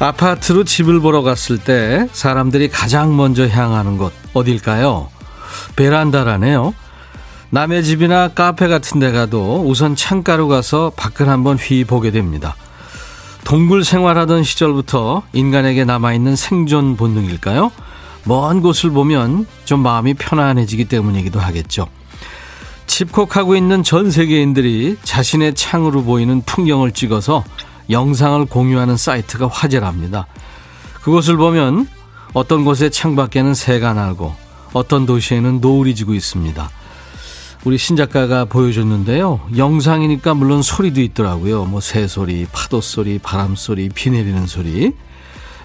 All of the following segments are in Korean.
아파트로 집을 보러 갔을 때 사람들이 가장 먼저 향하는 곳 어딜까요? 베란다라네요. 남의 집이나 카페 같은 데 가도 우선 창가로 가서 밖을 한번 휘 보게 됩니다. 동굴 생활하던 시절부터 인간에게 남아있는 생존 본능일까요? 먼 곳을 보면 좀 마음이 편안해지기 때문이기도 하겠죠. 집콕하고 있는 전 세계인들이 자신의 창으로 보이는 풍경을 찍어서 영상을 공유하는 사이트가 화제랍니다. 그곳을 보면 어떤 곳에 창밖에는 새가 날고 어떤 도시에는 노을이 지고 있습니다. 우리 신작가가 보여줬는데요. 영상이니까 물론 소리도 있더라고요. 뭐 새소리, 파도소리, 바람소리, 비 내리는 소리.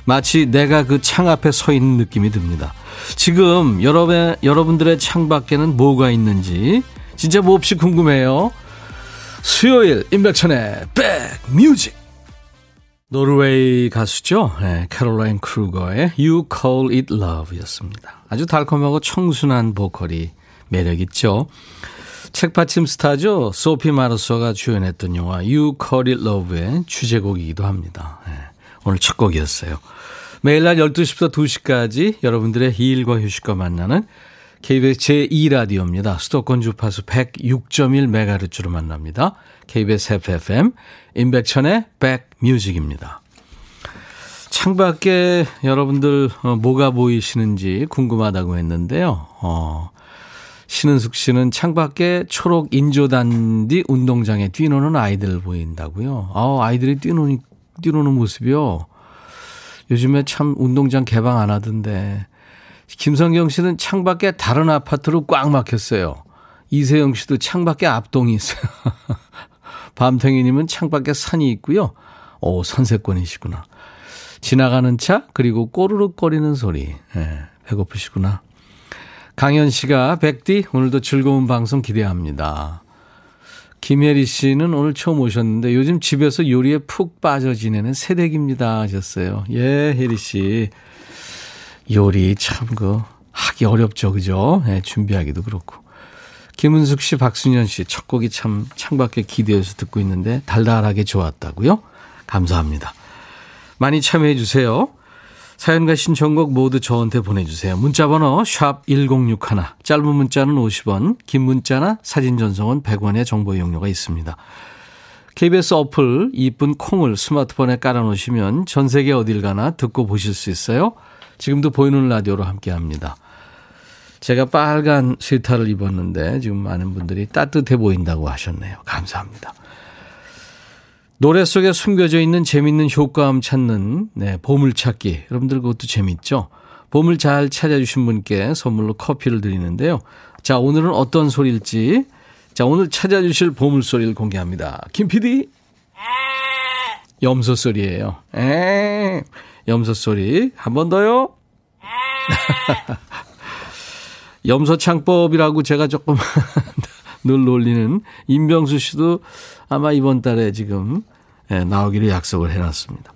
마치 내가 그 창 앞에 서 있는 느낌이 듭니다. 지금 여러분, 여러분들의 창 밖에는 뭐가 있는지 진짜 몹시 궁금해요. 수요일 임백천의 백뮤직 노르웨이 가수죠. 네, 캐롤라인 크루거의 You Call It Love였습니다. 아주 달콤하고 청순한 보컬이 매력 있죠. 책받침 스타죠. 소피 마르소가 주연했던 영화 You Call It Love의 주제곡이기도 합니다. 네, 오늘 첫 곡이었어요. 매일 날 12시부터 2시까지 여러분들의 일과 휴식과 만나는 KBS 제2라디오입니다. 수도권 주파수 106.1MHz로 만납니다. KBS FFM, 임백천의 백뮤직입니다. 창밖에 여러분들 어, 뭐가 보이시는지 궁금하다고 했는데요. 어, 신은숙 씨는 창밖에 초록 인조단디 운동장에 뛰노는 아이들 보인다고요. 아, 아이들이 뛰노는, 뛰노는 모습이요. 요즘에 참 운동장 개방 안 하던데. 김성경 씨는 창밖에 다른 아파트로 꽉 막혔어요. 이세영 씨도 창밖에 앞동이 있어요. 밤탱이님은 창밖에 산이 있고요. 오, 선세권이시구나. 지나가는 차, 그리고 꼬르륵거리는 소리. 예, 배고프시구나. 강현 씨가 백디, 오늘도 즐거운 방송 기대합니다. 김혜리 씨는 오늘 처음 오셨는데 요즘 집에서 요리에 푹 빠져 지내는 새댁입니다 하셨어요. 예, 혜리 씨. 요리 참 그 하기 어렵죠. 그죠? 예, 준비하기도 그렇고. 김은숙 씨, 박순현 씨, 첫 곡이 참 창밖에 기대해서 듣고 있는데 달달하게 좋았다고요? 감사합니다. 많이 참여해 주세요. 사연과 신청곡 모두 저한테 보내주세요. 문자번호 샵 1061, 짧은 문자는 50원, 긴 문자나 사진 전송은 100원의 정보 이용료가 있습니다. KBS 어플 이쁜 콩을 스마트폰에 깔아놓으시면 전 세계 어딜 가나 듣고 보실 수 있어요. 지금도 보이는 라디오로 함께 합니다. 제가 빨간 스웨터를 입었는데 지금 많은 분들이 따뜻해 보인다고 하셨네요. 감사합니다. 노래 속에 숨겨져 있는 재밌는 효과음 찾는 네, 보물찾기. 여러분들 그것도 재밌죠? 보물 잘 찾아주신 분께 선물로 커피를 드리는데요. 자, 오늘은 어떤 소리일지. 자, 오늘 찾아주실 보물 소리를 공개합니다. 김 PD. 염소 소리예요. 에 염소 소리. 한 번 더요. 염소 창법이라고 제가 조금 늘 놀리는 임병수 씨도 아마 이번 달에 지금 예, 나오기로 약속을 해놨습니다.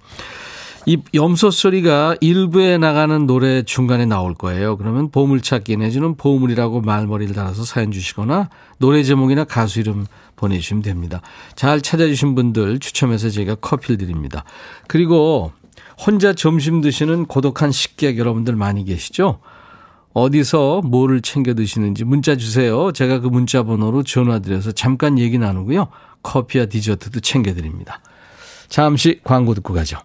이 염소 소리가 일부에 나가는 노래 중간에 나올 거예요. 그러면 보물찾기 내지는 보물이라고 말머리를 달아서 사연 주시거나 노래 제목이나 가수 이름 보내주시면 됩니다. 잘 찾아주신 분들 추첨해서 제가 커피를 드립니다. 그리고 혼자 점심 드시는 고독한 식객 여러분들 많이 계시죠? 어디서 뭐를 챙겨 드시는지 문자 주세요. 제가 그 문자 번호로 전화 드려서 잠깐 얘기 나누고요. 커피와 디저트도 챙겨 드립니다. 잠시 광고 듣고 가죠.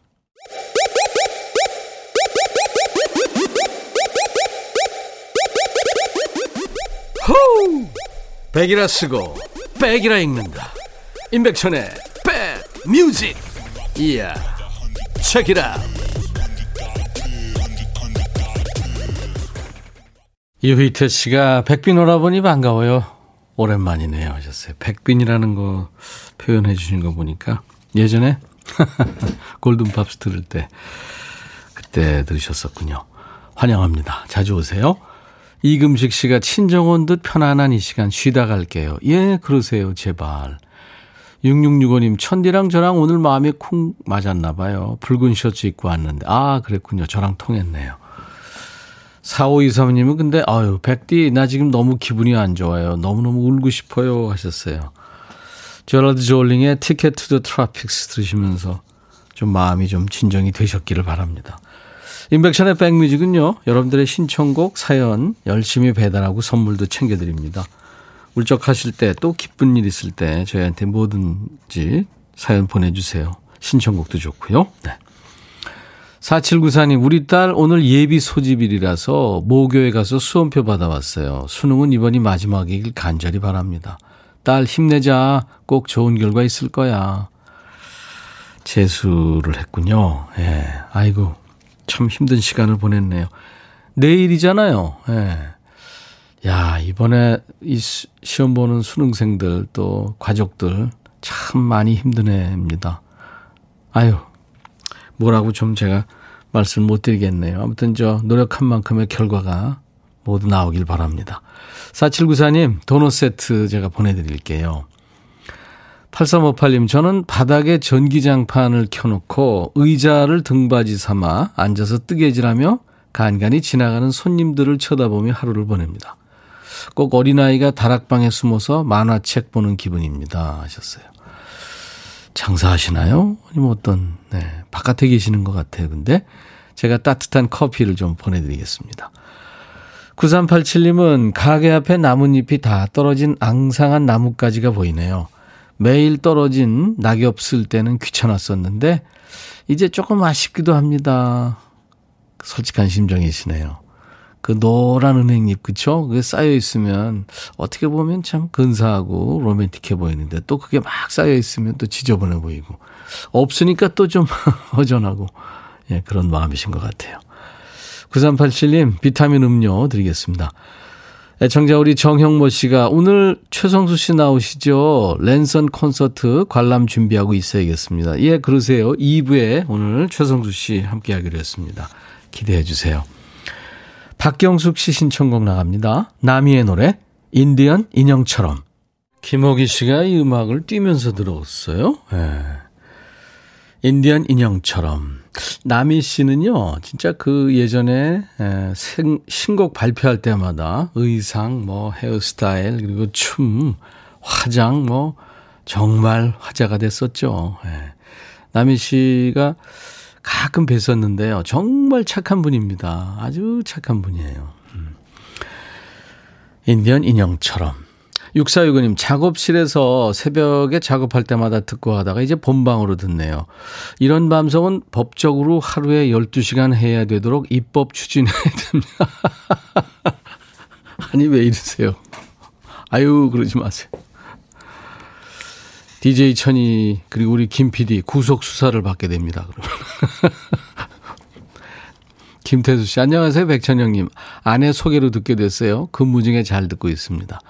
호우! 백이라 쓰고 back이라 읽는다. 임백천의 백 뮤직. 이야. 체키라. 유희태 씨가 백빈 오라버니 반가워요. 오랜만이네요 하셨어요. 백빈이라는 거 표현해 주신 거 보니까 예전에 골든팝스 들을 때 그때 들으셨었군요. 환영합니다. 자주 오세요. 이금식 씨가 친정 온 듯 편안한 이 시간 쉬다 갈게요. 예, 그러세요. 제발. 6665님, 천디랑 저랑 오늘 마음이 쿵 맞았나 봐요. 붉은 셔츠 입고 왔는데. 아, 그랬군요. 저랑 통했네요. 4523님은 근데, 아유, 백디, 나 지금 너무 기분이 안 좋아요. 너무너무 울고 싶어요. 하셨어요. 제라드 조링의 Ticket to the Tropics 들으시면서 좀 마음이 좀 진정이 되셨기를 바랍니다. 인백션의 백뮤직은요, 여러분들의 신청곡, 사연 열심히 배달하고 선물도 챙겨드립니다. 울적하실 때 또 기쁜 일 있을 때 저희한테 뭐든지 사연 보내주세요. 신청곡도 좋고요. 네. 4794님, 우리 딸 오늘 예비 소집일이라서 모교에 가서 수험표 받아왔어요. 수능은 이번이 마지막이길 간절히 바랍니다. 딸 힘내자. 꼭 좋은 결과 있을 거야. 재수를 했군요. 예. 아이고, 참 힘든 시간을 보냈네요. 내일이잖아요. 예. 야, 이번에 이 시험 보는 수능생들 또 가족들 참 많이 힘든 애입니다. 아유, 뭐라고 좀 제가 말씀 못 드리겠네요. 아무튼 저 노력한 만큼의 결과가 모두 나오길 바랍니다. 4794님, 도넛 세트 제가 보내드릴게요. 8358님, 저는 바닥에 전기장판을 켜놓고 의자를 등받이 삼아 앉아서 뜨개질하며 간간히 지나가는 손님들을 쳐다보며 하루를 보냅니다. 꼭 어린아이가 다락방에 숨어서 만화책 보는 기분입니다. 하셨어요. 장사하시나요? 아니면 어떤, 네, 바깥에 계시는 것 같아요. 근데 제가 따뜻한 커피를 좀 보내드리겠습니다. 9387님은 가게 앞에 나뭇잎이 다 떨어진 앙상한 나뭇가지가 보이네요. 매일 떨어진 낙엽 쓸 때는 귀찮았었는데 이제 조금 아쉽기도 합니다. 솔직한 심정이시네요. 그 노란 은행잎 그쵸? 그게 쌓여 있으면 어떻게 보면 참 근사하고 로맨틱해 보이는데 또 그게 막 쌓여 있으면 또 지저분해 보이고 없으니까 또 좀 허전하고 예, 그런 마음이신 것 같아요. 9387님 비타민 음료 드리겠습니다. 애청자 우리 정형모 씨가 오늘 최성수 씨 나오시죠? 랜선 콘서트 관람 준비하고 있어야겠습니다. 예, 그러세요. 2부에 오늘 최성수 씨 함께 하기로 했습니다. 기대해 주세요. 박경숙 씨 신청곡 나갑니다. 나미의 노래 인디언 인형처럼. 김호기 씨가 이 음악을 뛰면서 들었어요. 예. 인디언 인형처럼. 나미 씨는요, 진짜 그 예전에 생, 신곡 발표할 때마다 의상, 뭐 헤어스타일, 그리고 춤, 화장, 뭐 정말 화제가 됐었죠. 예. 나미 씨가 가끔 뵀었는데요. 정말 착한 분입니다. 아주 착한 분이에요. 음. 인디언 인형처럼. 6465님, 작업실에서 새벽에 작업할 때마다 듣고 하다가 이제 본방으로 듣네요. 이런 방송은 법적으로 하루에 12시간 해야 되도록 입법 추진해야 됩니다. 아니, 왜 이러세요? 아유, 그러지 마세요. DJ 천이 그리고 우리 김 PD 구속 수사를 받게 됩니다. 그러면. 김태수 씨 안녕하세요 백천영님 아내 소개로 듣게 됐어요 근무 중에 잘 듣고 있습니다.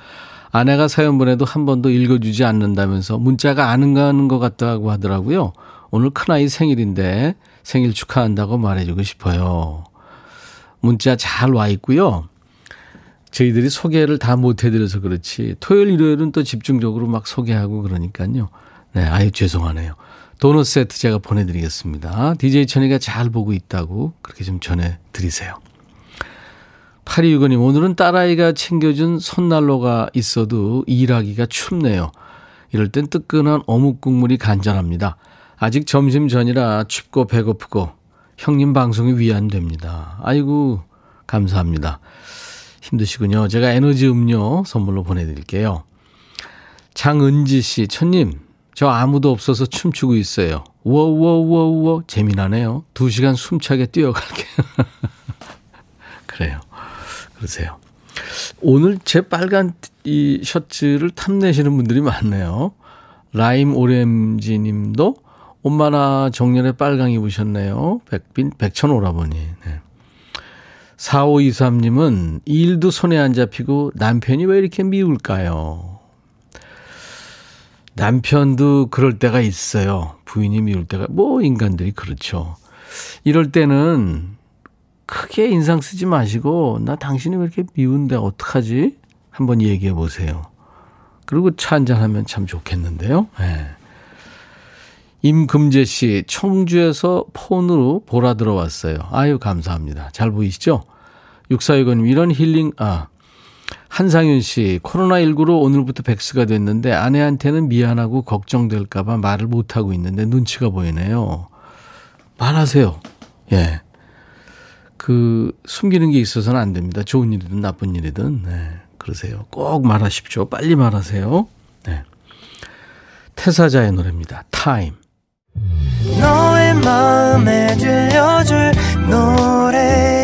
아내가 사연 보내도 한 번도 읽어주지 않는다면서 문자가 안 가는 것 같다고 하더라고요. 오늘 큰아이 생일인데 생일 축하한다고 말해주고 싶어요. 문자 잘 와 있고요. 저희들이 소개를 다 못 해드려서 그렇지 토요일 일요일은 또 집중적으로 막 소개하고 그러니까요. 네, 아유 죄송하네요. 도넛 세트 제가 보내드리겠습니다. DJ 천이가 잘 보고 있다고 그렇게 좀 전해드리세요. 8265님, 오늘은 딸아이가 챙겨준 손난로가 있어도 일하기가 춥네요. 이럴 땐 뜨끈한 어묵 국물이 간절합니다. 아직 점심 전이라 춥고 배고프고 형님 방송이 위안됩니다. 아이고, 감사합니다. 힘드시군요. 제가 에너지 음료 선물로 보내드릴게요. 장은지 씨, 천님, 저 아무도 없어서 춤추고 있어요. 우워우워우워우워 재미나네요. 두 시간 숨차게 뛰어갈게요. 그래요. 그러세요. 오늘 제 빨간 이 셔츠를 탐내시는 분들이 많네요. 라임 오렌지 님도 엄마나 정년에 빨강 입으셨네요. 백빈, 백천 오라버니. 네. 4523님은 일도 손에 안 잡히고 남편이 왜 이렇게 미울까요? 남편도 그럴 때가 있어요. 부인이 미울 때가, 뭐 인간들이 그렇죠. 이럴 때는 크게 인상 쓰지 마시고 나 당신이 왜 이렇게 미운데 어떡하지? 한번 얘기해 보세요. 그리고 차 한잔 하면 참 좋겠는데요. 네. 임금재 씨, 청주에서 폰으로 보라 들어왔어요. 아유, 감사합니다. 잘 보이시죠? 6460님, 이런 힐링, 아, 한상윤 씨, 코로나19로 오늘부터 백스가 됐는데 아내한테는 미안하고 걱정될까봐 말을 못하고 있는데 눈치가 보이네요. 말하세요. 예. 그, 숨기는 게 있어서는 안 됩니다. 좋은 일이든 나쁜 일이든. 네. 그러세요. 꼭 말하십시오. 빨리 말하세요. 네. 태사자의 노래입니다. 타임. 너의 마음에 들려줄 노래에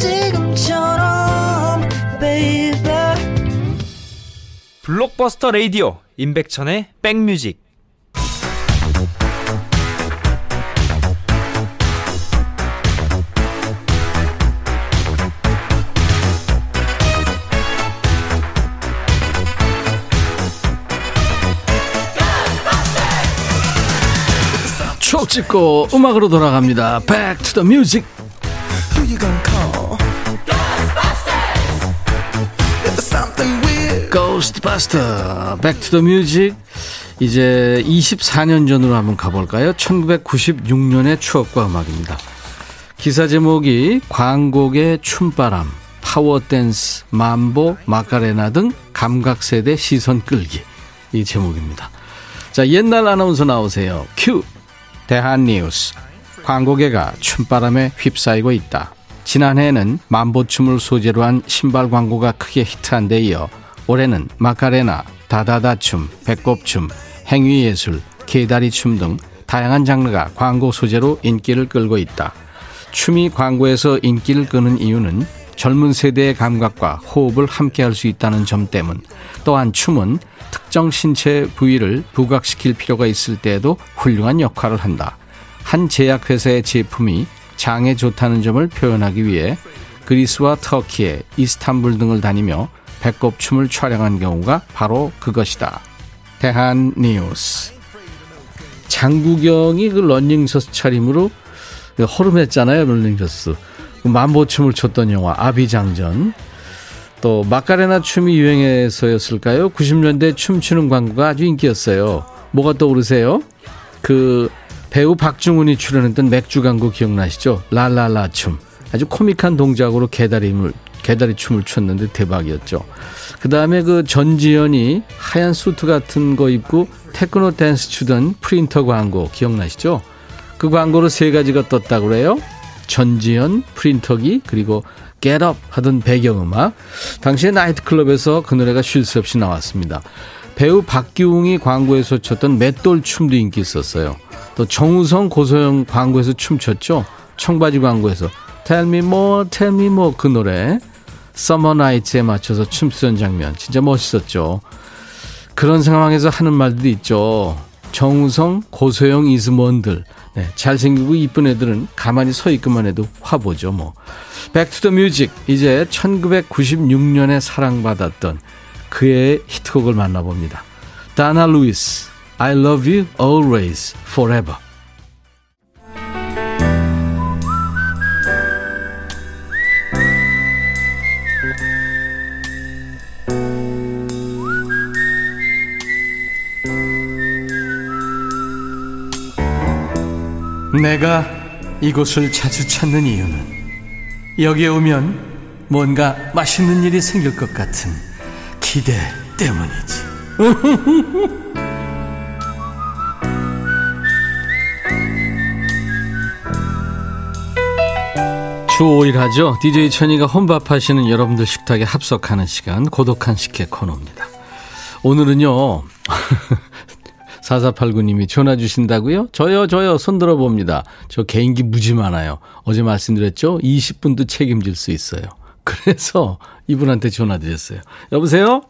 지금처럼 baby 블록버스터 레이디오 임백천의 백뮤직 추억 찍고 음악으로 돌아갑니다. Back to the music. Ghostbuster. Back to the music. 이제 24년 전으로 한번 가볼까요? 1996년의 추억과 음악입니다. 기사 제목이 광곡의 춤바람, 파워댄스, 만보, 마카레나 등 감각세대 시선 끌기. 이 제목입니다. 자, 옛날 아나운서 나오세요. 큐! 대한뉴스. 광고계가 춤바람에 휩싸이고 있다. 지난해에는 만보춤을 소재로 한 신발 광고가 크게 히트한 데 이어 올해는 마카레나, 다다다춤, 배꼽춤, 행위예술, 개다리춤 등 다양한 장르가 광고 소재로 인기를 끌고 있다. 춤이 광고에서 인기를 끄는 이유는 젊은 세대의 감각과 호흡을 함께 할 수 있다는 점 때문. 또한 춤은 특정 신체 부위를 부각시킬 필요가 있을 때에도 훌륭한 역할을 한다. 한 제약회사의 제품이 장에 좋다는 점을 표현하기 위해 그리스와 터키에 이스탄불 등을 다니며 배꼽춤을 촬영한 경우가 바로 그것이다. 대한 뉴스. 장구경이 그 런닝셔츠 차림으로 허름했잖아요, 런닝셔츠. 그 만보춤을 췄던 영화 아비장전. 또 마카레나 춤이 유행해서였을까요? 90년대 춤추는 광고가 아주 인기였어요. 뭐가 떠오르세요? 그 배우 박중훈이 출연했던 맥주 광고 기억나시죠? 랄랄라 춤. 아주 코믹한 동작으로 개다리를 개다리 춤을 췄는데 대박이었죠. 그 다음에 그 전지현이 하얀 수트 같은 거 입고 테크노 댄스 추던 프린터 광고 기억나시죠? 그 광고로 세 가지가 떴다고 그래요. 전지현, 프린터기, 그리고 Get Up 하던 배경음악. 당시에 나이트클럽에서 그 노래가 쉴 새 없이 나왔습니다. 배우 박기웅이 광고에서 췄던 맷돌 춤도 인기 있었어요. 또 정우성, 고소영 광고에서 춤췄죠. 청바지 광고에서 Tell me more, tell me more 그 노래. Summer Nights에 맞춰서 춤추던 장면 진짜 멋있었죠. 그런 상황에서 하는 말들도 있죠. 정우성, 고소영, is 뭔들 네, 잘생기고 이쁜 애들은 가만히 서 있기만 해도 화보죠 뭐. Back to the Music 이제 1996년에 사랑받았던 그의 히트곡을 만나봅니다. 다나 루이스 I love you always forever 내가 이곳을 자주 찾는 이유는 여기에 오면 뭔가 맛있는 일이 생길 것 같은 기대 때문이지. 주 5일 하죠. DJ 천이가 혼밥 하시는 여러분들 식탁에 합석하는 시간, 고독한 식혜 코너입니다. 오늘은요, 4489님이 전화 주신다고요? 저요, 저요, 손 들어봅니다. 저 개인기 무지 많아요. 어제 말씀드렸죠? 20분도 책임질 수 있어요. 그래서 이분한테 전화 드렸어요. 여보세요?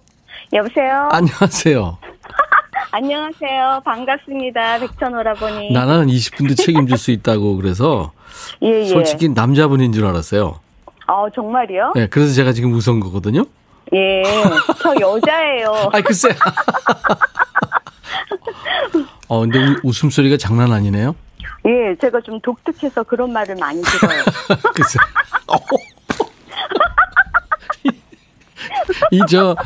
여보세요? 안녕하세요. 안녕하세요. 반갑습니다. 백천오라버니. 나는 20분도 책임질 수 있다고 그래서 예, 예. 솔직히 남자분인 줄 알았어요. 어, 정말이요? 네, 그래서 제가 지금 웃은 거거든요. 예. 저 여자예요. 아, 글쎄. 어, 근데 우- 웃음소리가 장난 아니네요. 예, 제가 좀 독특해서 그런 말을 많이 들어요. 글쎄. 어. 이저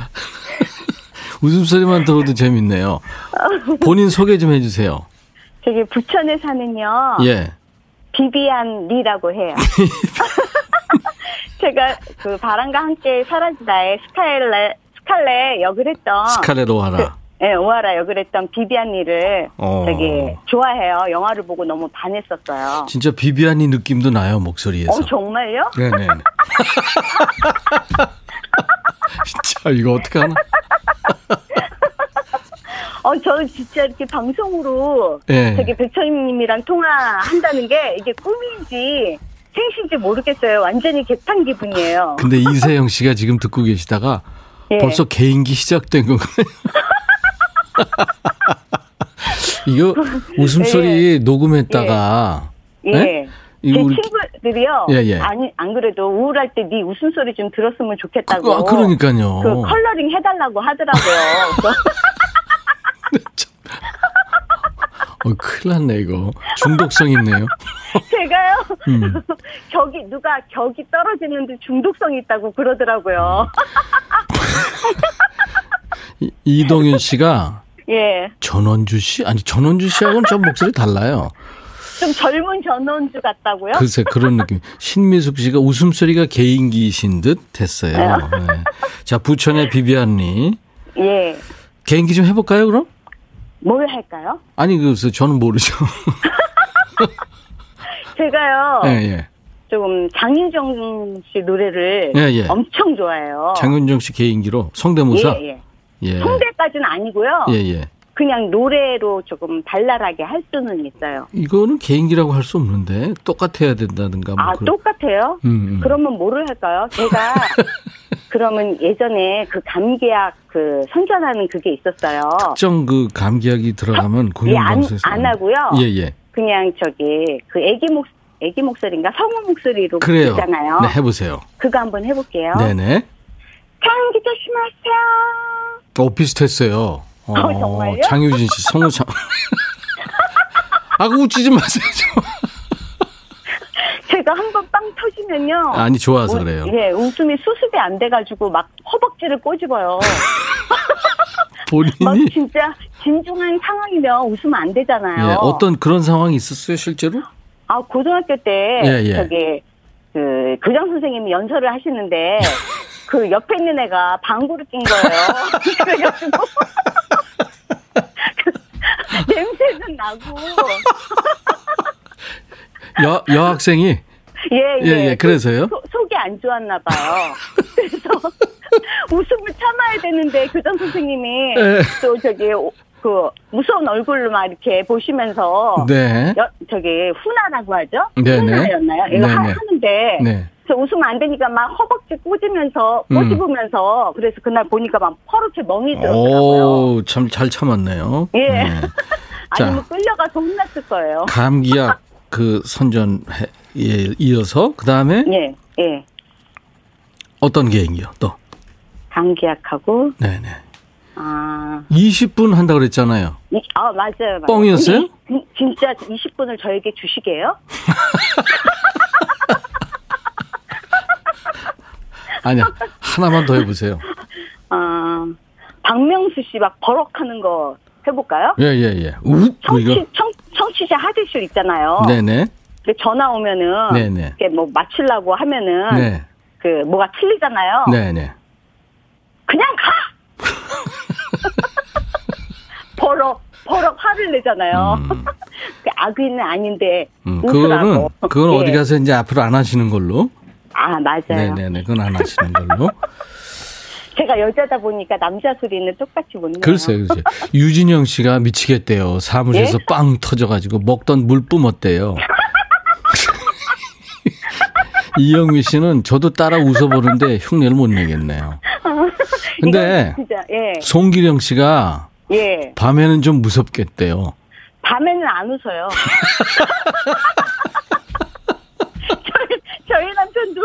웃음소리만 들어도 재밌네요. 본인 소개 좀 해주세요. 저기 부천에 사는요. 예. 비비안 리라고 해요. 제가 그 바람과 함께 사라지다의 스칼렛, 스칼렛 역을 했던. 스칼렛 오하라. 그, 예, 오하라 역을 했던 비비안 리를 어. 되게 좋아해요. 영화를 보고 너무 반했었어요. 진짜 비비안이 느낌도 나요 목소리에서. 어, 정말요? 네네. 진짜 이거 어떻게 하나? 어, 저는 진짜 이렇게 방송으로 예. 되게 백천님이랑 통화한다는 게 이게 꿈인지 생신지 모르겠어요. 완전히 개탄 기분이에요. 근데 이세영 씨가 지금 듣고 계시다가 예. 벌써 개인기 시작된 건가요? 이거 웃음소리 녹음했다가 예. 네? 제 친구들이요. 예, 예. 아니, 안 그래도 우울할 때 네 웃음소리 좀 들었으면 좋겠다고. 그, 아, 그러니까요. 그 컬러링 해달라고 하더라고요. 어, 큰일 났네 이거 중독성 있네요. 제가요. 음. 격이, 누가 격이 떨어지는데 중독성이 있다고 그러더라고요. 이- 이동윤 씨가 예. 전원주 씨 아니 전원주 씨하고는 좀 목소리 달라요. 좀 젊은 전원주 같다고요? 글쎄 그런 느낌. 신미숙 씨가 웃음소리가 개인기신 듯 됐어요. 네. 자 부천의 비비안리 예. 개인기 좀 해볼까요 그럼? 뭘 할까요? 아니 그래서 저는 모르죠. 제가요. 예 예. 조금 장윤정 씨 노래를 예, 예. 엄청 좋아해요. 장윤정 씨 개인기로 성대모사. 예, 예. 예. 성대까지는 아니고요. 예, 예. 그냥 노래로 조금 발랄하게 할 수는 있어요. 이거는 개인기라고 할 수 없는데 똑같아야 된다든가. 뭐 아, 그런- 똑같아요? 음, 음. 그러면 뭐를 할까요? 제가 그러면 예전에 그 감기약 그 선전하는 그게 있었어요. 특정 그 감기약이 들어가면 예, 안, 안 하고요. 예, 예. 그냥 저기 그 애기 목 애기 목소리인가 성우 목소리로 그래요. 있잖아요. 네, 해보세요. 그거 한번 해볼게요. 네네. 감기 조심하세요. 어, 비슷했어요. 어, 어, 정말요? 장유진 씨, 성우 장. 아, 그 웃지 좀 마세요. 좀. 제가 한 번 빵 터지면요. 아니, 좋아서 우- 그래요. 예, 웃음이 수습이 안 돼가지고 막 허벅지를 꼬집어요. 막 본인이. 진짜 진중한 상황이면 웃으면 안 되잖아요. 예, 어떤 그런 상황이 있었어요, 실제로? 아 고등학교 때 예, 예. 저기 그 교장 선생님이 연설을 하시는데 그 옆에 있는 애가 방구를 낀 거예요. 그래가지고 냄새는 나고 여, 여학생이. 예, 예, 예, 그래서요? 소- 속이 안 좋았나 봐요. 그래서 웃음을 참아야 되는데 교장 선생님이 예. 또 저기 오- 그 무서운 얼굴로 막 이렇게 보시면서 네. 여- 저기 훈화라고 하죠? 네네. 훈화였나요? 이거 하-. 하는데 네. 저 웃으면 안 되니까 막 허벅지 꼬지면서 음. 꼬집으면서 그래서 그날 보니까 막 퍼렇게 멍이 들었더라고요. 오, 참잘 참았네요. 예. 네. 자. 아니면 끌려가서 혼났을 거예요. 감기약 그 선전에 이어서 그 다음에 예, 예. 어떤 개인기요? 또. 감기약하고 네네. 아, 20분 한다고 그랬잖아요. 이- 아 맞아요. 맞아요. 뻥이었어요? 진- 진짜 20분을 저에게 주시게요? 아니야. 하나만 더 해보세요. 아, 박명수 씨 막 버럭하는 거 해볼까요? 예, 예, 예. 우, 뭐 이거. 청취, 청, 청취자 하드쇼 있잖아요. 네네. 전화 오면은 네네. 이렇게 뭐 맞추려고 하면은 네. 그 뭐가 틀리잖아요. 네네. 그냥 가. 버럭 버럭 화를 내잖아요. 음. 그 악의는 아닌데 음. 그거는, 그건 예. 어디 가서 이제 앞으로 안 하시는 걸로. 아 맞아요. 네네네. 그건 안 하시는 걸로. 제가 여자다 보니까 남자 소리는 똑같이 못 내요. 글쎄요, 글쎄요. 유진영 씨가 미치겠대요. 사무실에서 예? 빵 터져가지고 먹던 물 뿜었대요. 이영미 씨는 저도 따라 웃어보는데 흉내를 못 내겠네요. 근데 진짜 예. 송기령 씨가 예. 밤에는 좀 무섭겠대요. 밤에는 안 웃어요. 저희, 남편도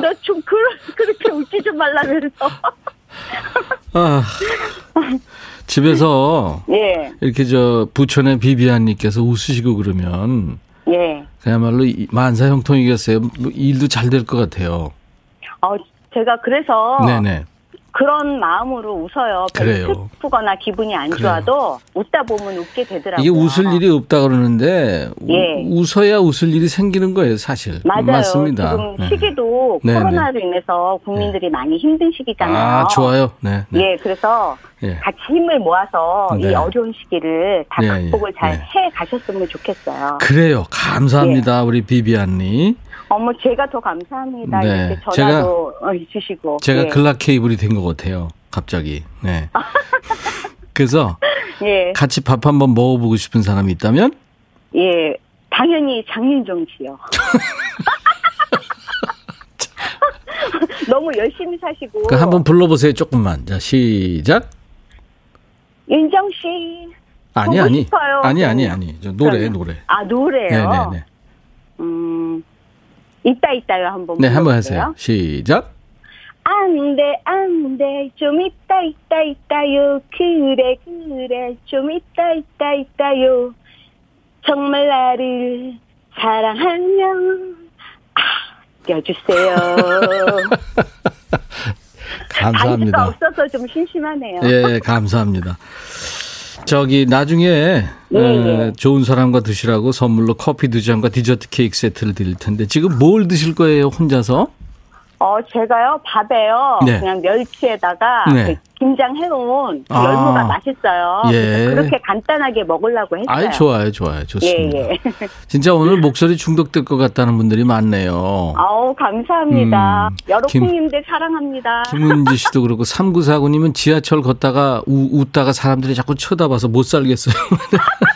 너 좀 그, 그렇게 웃지 좀 말라면서. 아, 집에서 예. 이렇게 저 부천의 비비안님께서 웃으시고 그러면 예. 그야말로 이- 만사형통이겠어요. 뭐 일도 잘 될 것 같아요. 어, 제가 그래서 네네. 그런 마음으로 웃어요. 그래요. 슬프거나 기분이 안 그래요. 좋아도 웃다 보면 웃게 되더라고요. 이게 웃을 일이 없다 그러는데 우- 예. 웃어야 웃을 일이 생기는 거예요, 사실. 맞아요. 맞습니다. 지금 네. 시기도 네, 코로나로 인해서 국민들이 많이 힘든 시기잖아요. 아, 좋아요. 네. 네. 예, 그래서 예. 같이 힘을 모아서 네. 이 어려운 시기를 다 예, 극복을 예, 잘 예. 해 가셨으면 좋겠어요. 그래요. 감사합니다. 우리 비비안님. 어머, 제가 더 감사합니다. 네. 이렇게 전화도 어, 주시고. 제가 예. 글라 케이블이 된 것 같아요. 갑자기. 네. 그래서 예, 같이 밥 한번 먹어보고 싶은 사람이 있다면 예, 당연히 장윤정 씨요. 너무 열심히 사시고. 그 한번 불러보세요. 조금만. 자, 시작. 윤정 씨. 아니 아니 싶어요. 아니 아니 아니 저 노래 그러면- 노래. 아 노래요. 네네네. 음, 이따 이따요 한번. 네 한번. 하세요. 시작. 안돼 안돼 좀 이따 이따 이따요 그래 그래 좀 이따 이따 이따요 정말 나를 사랑하면 아껴주세요 단지가 감사합니다. 없어서 좀 심심하네요 예, 감사합니다. 저기 나중에 예, 에, 예. 좋은 사람과 드시라고 선물로 커피 두 잔과 디저트 케이크 세트를 드릴 텐데 지금 뭘 드실 거예요 혼자서? 어 제가요 밥에요 네. 그냥 멸치에다가 네. 그 김장 해놓은 그 아. 열무가 맛있어요 예. 그렇게 간단하게 먹으려고 했어요 아이 좋아요, 좋아요, 좋습니다. 예, 예. 진짜 오늘 목소리 중독될 것 같다는 분들이 많네요. 아우 감사합니다. 음, 여러 김- 콩님들 사랑합니다. 김은지 씨도 그렇고 3949님은 지하철 걷다가 우, 웃다가 사람들이 자꾸 쳐다봐서 못 살겠어요.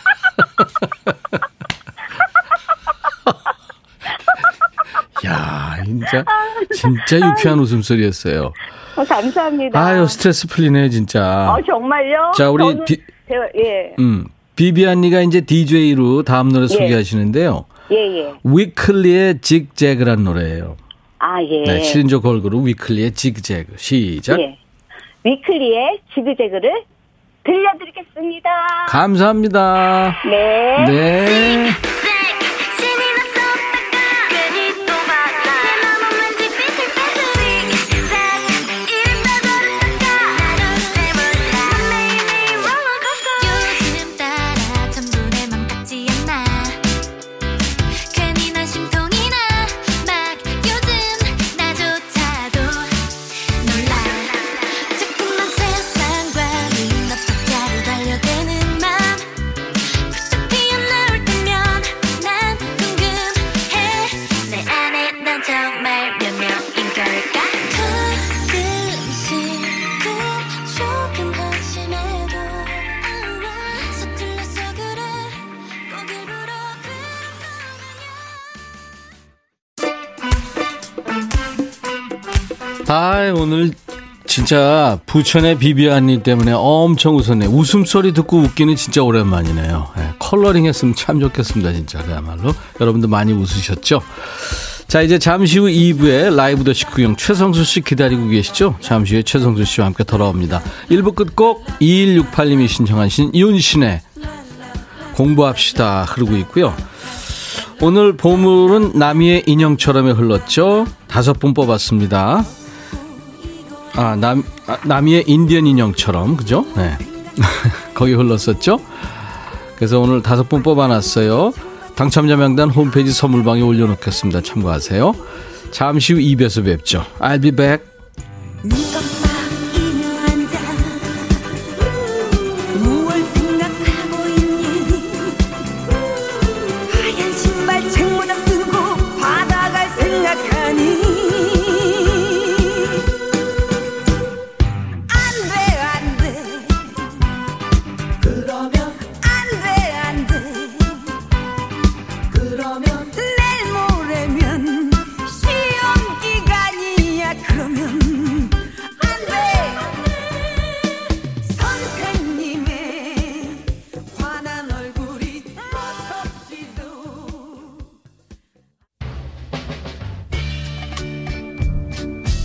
야, 진짜 진짜 유쾌한 웃음소리였어요. 어, 감사합니다. 아유, 스트레스 풀리네, 진짜. 어 정말요? 자, 우리 저는 비- 제가- 예, 음. 비비안니가 이제 DJ로 다음 노래 소개하시는데요. 예, 예. 위클리의 직재그란 노래예요. 아 예. 네, 7인조 걸그룹 위클리의 직재그. 시작. 예. 위클리의 지그재그를 들려드리겠습니다. 감사합니다. 네. 네. 진짜 부천의 비비안님 때문에 엄청 웃었네. 웃음소리 듣고 웃기는 진짜 오랜만이네요. 예, 컬러링 했으면 참 좋겠습니다. 진짜 그야말로. 여러분들 많이 웃으셨죠? 자, 이제 잠시 후 2부에 라이브 더 식구형 최성수 씨 기다리고 계시죠? 잠시 후에 최성수 씨와 함께 돌아옵니다. 1부 끝곡 2168님이 신청하신 윤시내의 공부합시다 흐르고 있고요. 오늘 보물은 나미의 인형처럼에 흘렀죠. 다섯 분 뽑았습니다. 아, 남, 아, 나미의 인디언 인형처럼, 그죠? 네. 거기 흘렀었죠? 그래서 오늘 다섯 분 뽑아놨어요. 당첨자 명단 홈페이지 선물방에 올려놓겠습니다. 참고하세요. 잠시 후 2부에서 뵙죠. I'll be back.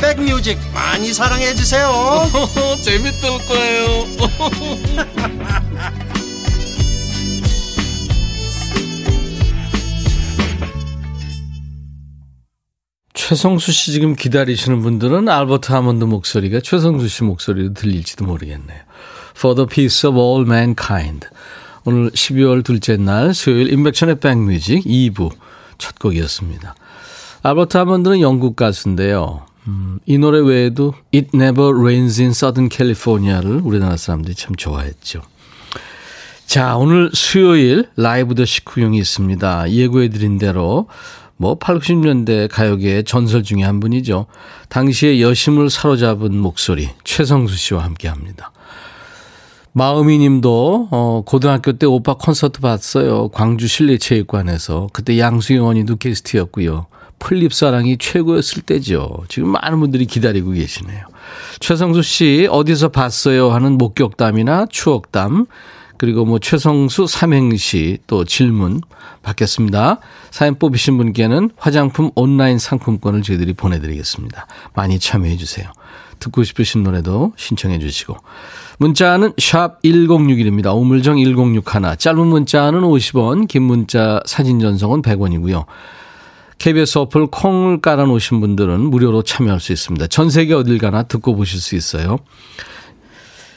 백뮤직 많이 사랑해 주세요 재밌을 거예요 최성수 씨 지금 기다리시는 분들은 알버트 하몬드 목소리가 최성수 씨 목소리로 들릴지도 모르겠네요. For the peace of all mankind. 오늘 12월 둘째 날 수요일 인백션의 백뮤직 2부 첫 곡이었습니다. 알버트 하몬드는 영국 가수인데요. 음, 이 노래 외에도 It Never Rains in Southern California를 우리나라 사람들이 참 좋아했죠. 자, 오늘 수요일 라이브 더 식후용이 있습니다. 예고해드린 대로 뭐 8, 90년대 가요계의 전설 중에 한 분이죠. 당시에 여심을 사로잡은 목소리 최성수 씨와 함께합니다. 마음이 님도 어, 고등학교 때 오빠 콘서트 봤어요. 광주 실내체육관에서. 그때 양수영 언니도 게스트였고요. 플립사랑이 최고였을 때죠. 지금 많은 분들이 기다리고 계시네요. 최성수 씨 어디서 봤어요 하는 목격담이나 추억담 그리고 뭐 최성수 삼행시 또 질문 받겠습니다. 사연 뽑히신 분께는 화장품 온라인 상품권을 저희들이 보내드리겠습니다. 많이 참여해 주세요. 듣고 싶으신 노래도 신청해 주시고 문자는 샵 1061입니다. 우물정 1061 짧은 문자는 50원 긴 문자 사진 전송은 100원이고요. KBS 어플 콩을 깔아놓으신 분들은 무료로 참여할 수 있습니다. 전 세계 어딜 가나 듣고 보실 수 있어요.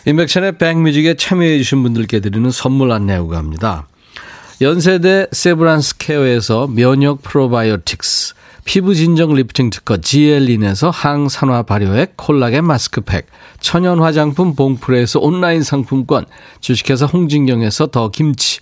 임백천의 백뮤직에 참여해 주신 분들께 드리는 선물 안내하고 갑니다. 연세대 세브란스 케어에서 면역 프로바이오틱스, 피부 진정 리프팅 특허 지엘린에서 항산화 발효액 콜라겐 마스크팩, 천연 화장품 봉프레에서 온라인 상품권, 주식회사 홍진경에서 더 김치,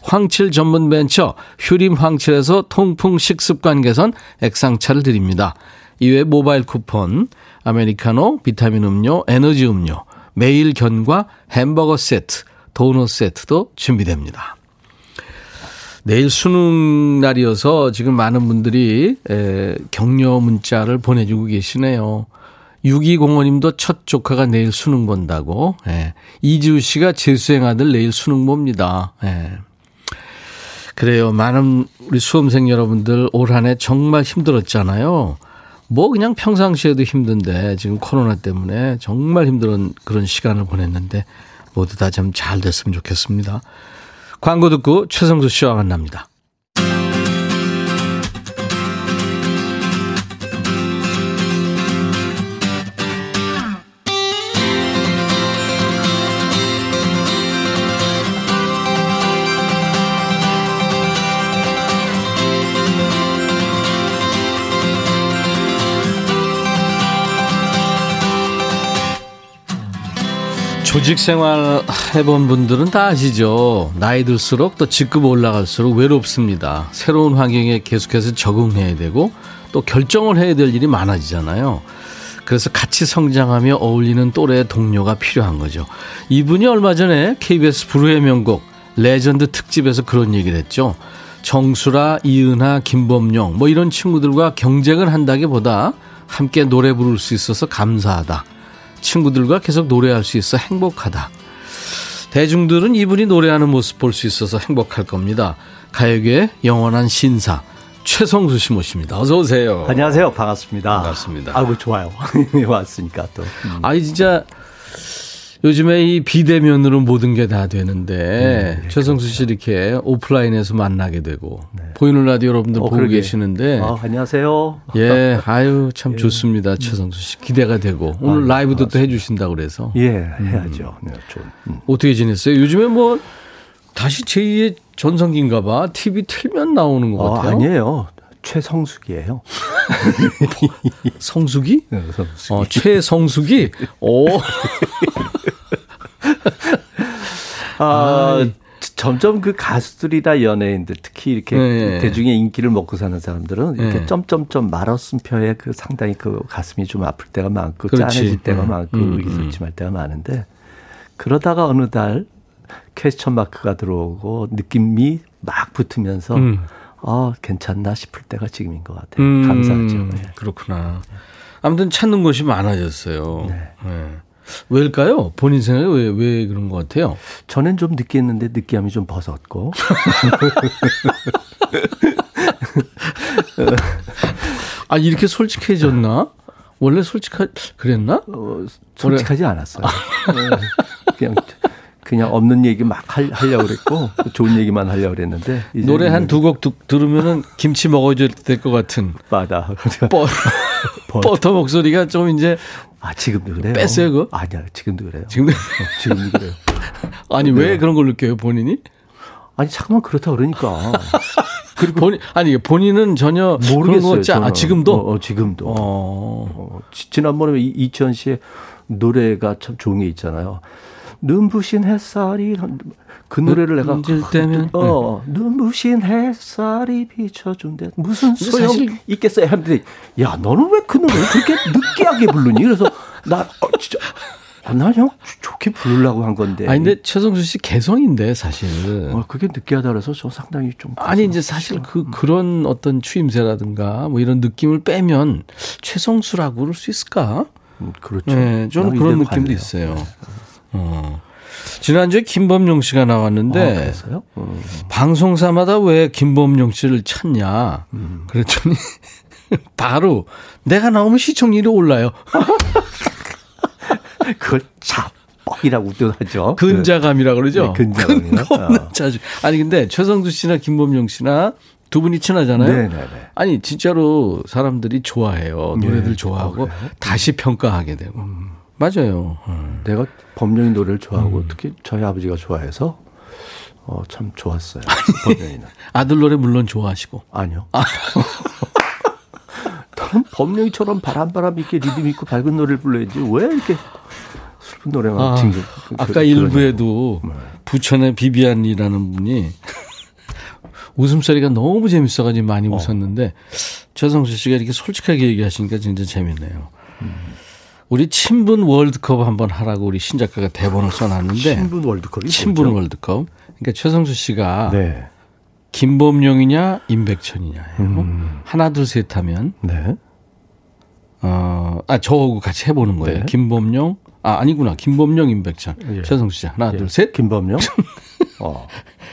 황칠 전문 벤처 휴림 황칠에서 통풍 식습관 개선 액상차를 드립니다. 이외에 모바일 쿠폰, 아메리카노, 비타민 음료, 에너지 음료, 매일 견과 햄버거 세트, 도넛 세트도 준비됩니다. 내일 수능 날이어서 지금 많은 분들이 에, 격려 문자를 보내주고 계시네요. 6205님도 첫 조카가 내일 수능 본다고. 예. 이지우 씨가 재수생 아들 내일 수능 봅니다. 예. 그래요. 많은 우리 수험생 여러분들 올 한 해 정말 힘들었잖아요. 뭐 그냥 평상시에도 힘든데 지금 코로나 때문에 정말 힘든 그런 시간을 보냈는데 모두 다좀잘 됐으면 좋겠습니다. 광고 듣고 최성수 씨와 만납니다. 조직 생활 해본 분들은 다 아시죠? 나이 들수록 또 직급 올라갈수록 외롭습니다. 새로운 환경에 계속해서 적응해야 되고 또 결정을 해야 될 일이 많아지잖아요. 그래서 같이 성장하며 어울리는 또래의 동료가 필요한 거죠. 이분이 얼마 전에 KBS 불후의 명곡 레전드 특집에서 그런 얘기를 했죠. 정수라, 이은하, 김범용 뭐 이런 친구들과 경쟁을 한다기보다 함께 노래 부를 수 있어서 감사하다. 친구들과 계속 노래할 수 있어 행복하다. 대중들은 이분이 노래하는 모습 볼 수 있어서 행복할 겁니다. 가요계의 영원한 신사, 최성수 씨 모십니다. 어서 오세요. 안녕하세요. 반갑습니다. 반갑습니다. 아이고, 좋아요. 왔으니까 또. 음. 아니 진짜 요즘에 이 비대면으로 모든 게 다 되는데 네, 최성수 씨 이렇게 오프라인에서 만나게 되고 보이는 라디오 여러분들 어, 보고 그러게. 계시는데 아, 안녕하세요. 예 아유 참 좋습니다 최성수 씨 기대가 되고 오늘 라이브도 또 해주신다고 그래서 예, 해야죠. 네, 좀. 음. 어떻게 지냈어요? 요즘에 뭐 다시 제2의 전성기인가 봐 TV 틀면 나오는 것 어, 같아요. 아니에요. 최성숙이에요. 성숙이? 네, 성숙이. 어, 최성숙이? 오. 아, 점점 그 가수들이나 연예인들 특히 이렇게 네. 대중의 인기를 먹고 사는 사람들은 이렇게 네. 점점점 말없음표에 그 상당히 그 가슴이 좀 아플 때가 많고 그렇지. 짠해질 때가 음, 많고 음, 의기소침할 때가 많은데 그러다가 어느 달 퀘스천 마크가 들어오고 느낌이 막 붙으면서 음. 아 괜찮나 싶을 때가 지금인 것 같아요. 음, 감사하죠. 예. 그렇구나. 아무튼 찾는 곳이 많아졌어요. 네. 네. 왜일까요? 본인 생각에 왜, 왜 그런 것 같아요? 전엔 좀 느끼했는데 느끼함이 좀 벗었고 아, 이렇게 솔직해졌나? 원래 솔직하, 그랬나? 어, 솔직하지 않았어요. 네. 그냥 그냥 없는 얘기 막 할, 하려고 그랬고 좋은 얘기만 하려고 그랬는데 노래 한 두 곡 들으면은 김치 먹어줘야 될 것 같은 빠다. 버, 버터 목소리가 좀 이제 아 지금도 그래요? 뺐어요, 그거? 아니야 지금도 그래요. 지금 어, 지금도 그래요. 아니 네. 왜 그런 걸 느껴요 본인이? 아니 잠깐만 그렇다 그러니까 그리고 본인 아니 본인은 전혀 그런 거 모르겠어요. 않아. 저는. 지금도 어, 어, 지금도. 어. 어, 지- 지난번에 이- 이천 씨의 노래가 참 좋은 게 있잖아요. 눈부신 햇살이 그 노래를 내가 때면 어 눈부신 햇살이 비춰준대 무슨 소용 사실- 있겠어요 하는데 야 너는 왜 그 노래를 그렇게 느끼하게 부르니 그래서 나 어, 진짜 아, 나형 좋게 부르려고 한 건데 아니 근데 최성수 씨 개성인데 사실. 어, 그게 느끼하다 그래서 저 상당히 좀 아니 이제 사실 그 그런 어떤 추임새라든가 뭐 이런 느낌을 빼면 최성수라고 그럴 수 있을까? 음, 그렇죠. 네, 저는 난 그런 느낌도 갈래요. 있어요. 어. 지난주에 김범용 씨가 아, 나왔는데 그랬어요? 음. 방송사마다 왜 김범용 씨를 찾냐? 음. 그랬더니 바로 내가 나오면 시청률이 올라요. 그걸 자뻑이라고도 하죠. 근자감이라 그러죠. 네, 근자감이요? 어. 자주. 아니 근데 최성수 씨나 김범용 씨나 두 분이 친하잖아요. 네, 네, 네. 아니 진짜로 사람들이 좋아해요. 노래들 좋아하고 어, 그래요? 다시 평가하게 되고. 맞아요. 음. 내가 범령이 노래를 좋아하고 특히 저희 아버지가 좋아해서 어, 참 좋았어요. 범령이는. 아들 노래 물론 좋아하시고. 아니요. 너는 범령이처럼 바람바람 있게 리듬 있고 밝은 노래를 불러야지 왜 이렇게 슬픈 노래만 아, 징글 그- 아까 그- 일부에도 네. 부천의 비비안이라는 분이 웃음소리가 너무 재밌어가지고 많이 웃었는데 최성수 씨가 이렇게 솔직하게 얘기하시니까 진짜 재밌네요. 우리 친분 월드컵 한번 하라고 우리 신작가가 대본을 써놨는데 신분 월드컵이 친분 뭐죠? 월드컵. 그러니까 최성수 씨가 네. 김범용이냐 임백천이냐예요. 음. 하나 둘 셋 하면 네. 어, 아 저하고 같이 해보는 거예요. 네. 김범용 아 아니구나 김범용 임백천 예. 최성수 씨 하나 예. 둘 셋. 김범령? 어.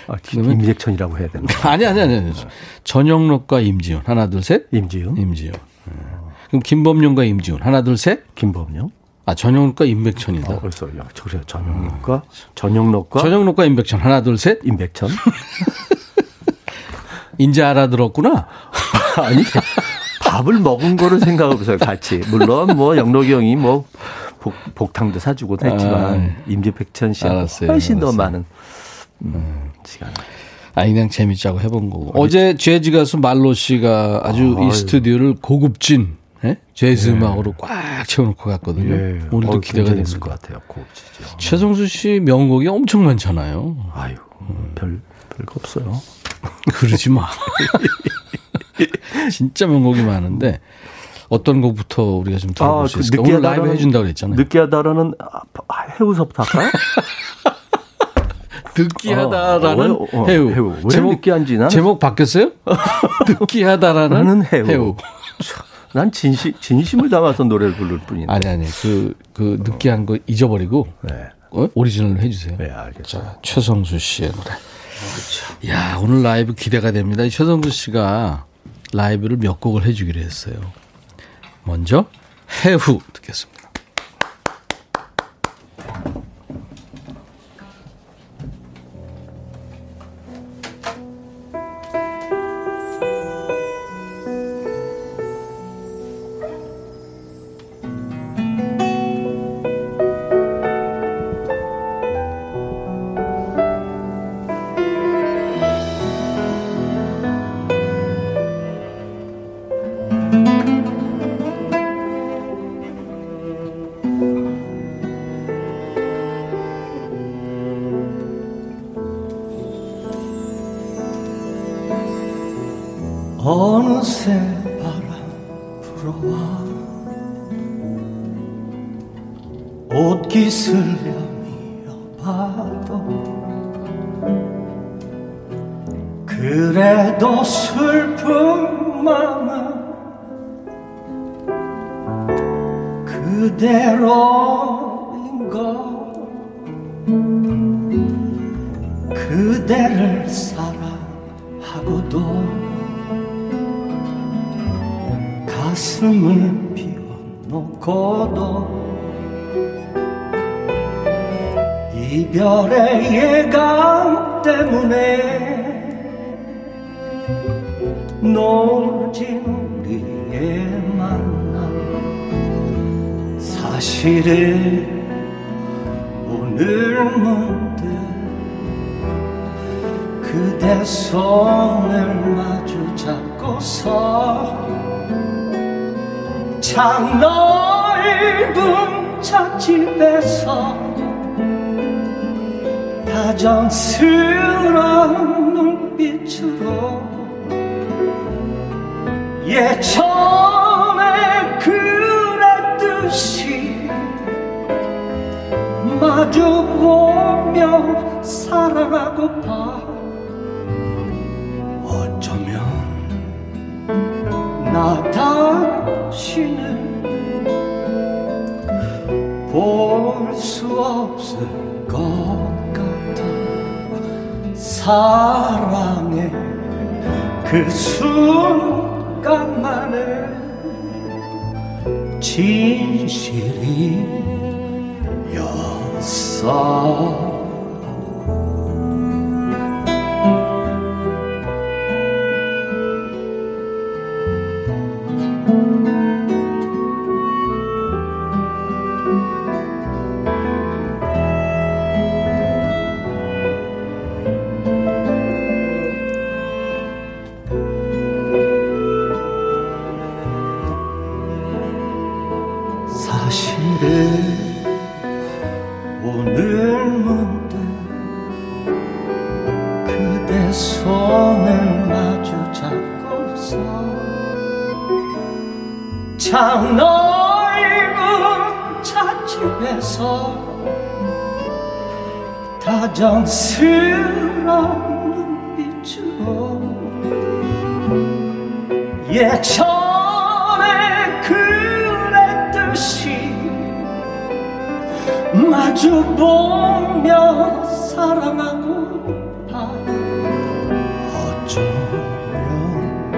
아, 임백천이라고 해야 되나? 아니 아니 아니 아니. 전영록과 임지훈 하나 둘 셋. 임지훈? 임지훈. 예. 그럼 김범용과 임지훈 하나 둘 셋. 김범령? 아 전영록과 임백천이다. 어, 그래서 야, 저 그래 전영록과 전영록과 전영록과 임백천 하나 둘 셋. 임백천? 인제 알아들었구나. 아니 밥을 먹은 거를 생각해보세요 같이 물론 뭐 영록이 형이 뭐 복, 복탕도 사주고 했지만 임재백천 씨하고 아, 알았어요, 훨씬 더 알았어요. 많은 음, 시간 아 그냥 재밌자고 해본 거고. 어제 재즈 가수 말로 씨가 아주 이 아유. 스튜디오를 고급진 예? 재즈 음악으로 꽉 채워놓고 갔거든요. 오늘도 어, 기대가 됩니다. 것 같아요 고급지죠 최성수 씨 명곡이 엄청 많잖아요. 아유 별 별거 없어요 그러지 마. 진짜 명곡이 많은데 어떤 곡부터 우리가 좀 들어볼 수 있을까? 오늘 라이브 해준다고 그랬잖아요. 느끼하다라는 아, 아, 해우서부터 할까요? 느끼하다라는 어, 어, 어, 해우. 해우. 왜 느끼한지 나는- 제목 바뀌었어요? 느끼하다라는 해우. 해우. 난 진심 진심을 담아서 노래를 부를 뿐인데 아니 아니 그그 느끼한 거 잊어버리고 네, 어? 오리지널로 해주세요. 네 알겠죠 최성수 씨의 노래. 야 오늘 라이브 기대가 됩니다. 이 최성수 씨가 라이브를 몇 곡을 해주기로 했어요. 먼저 해후 듣겠습니다. 그래도 슬픈 마음은 그대로인 것. 그대를 사랑하고도 가슴을 비워놓고도 이별의 예감 때문에 놓진 우리의 만남. 사실은 오늘 문득 그대 손을 마주 잡고서 참 넓은 찻집에서 다정스러운 눈빛으로 예전에 그랬듯이 마주보며 사랑하고파. 어쩌면 나 다시는 볼 수 없을 것 같아. 사랑의 그 순간 진실이었어 사 실은 오늘 문득 그대 손을 마주 잡고서 참 넓은 찻집에서 다정스러운 눈빛으로 예전 마주 보며 사랑하고파 어쩌면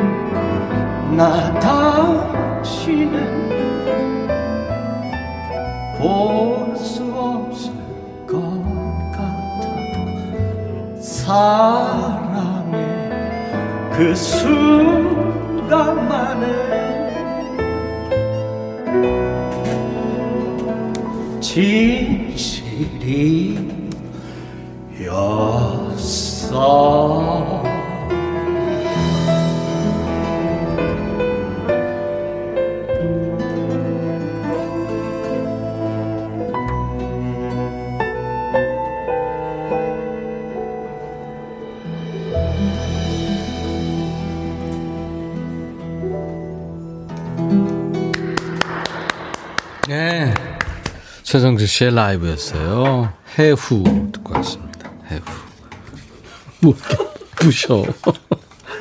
나 다시는 볼 수 없을 것 같아. 사랑의 그 순간 진 최성주 씨의 라이브였어요. 해후 듣고 왔습니다. 해후. 뭐 부셔.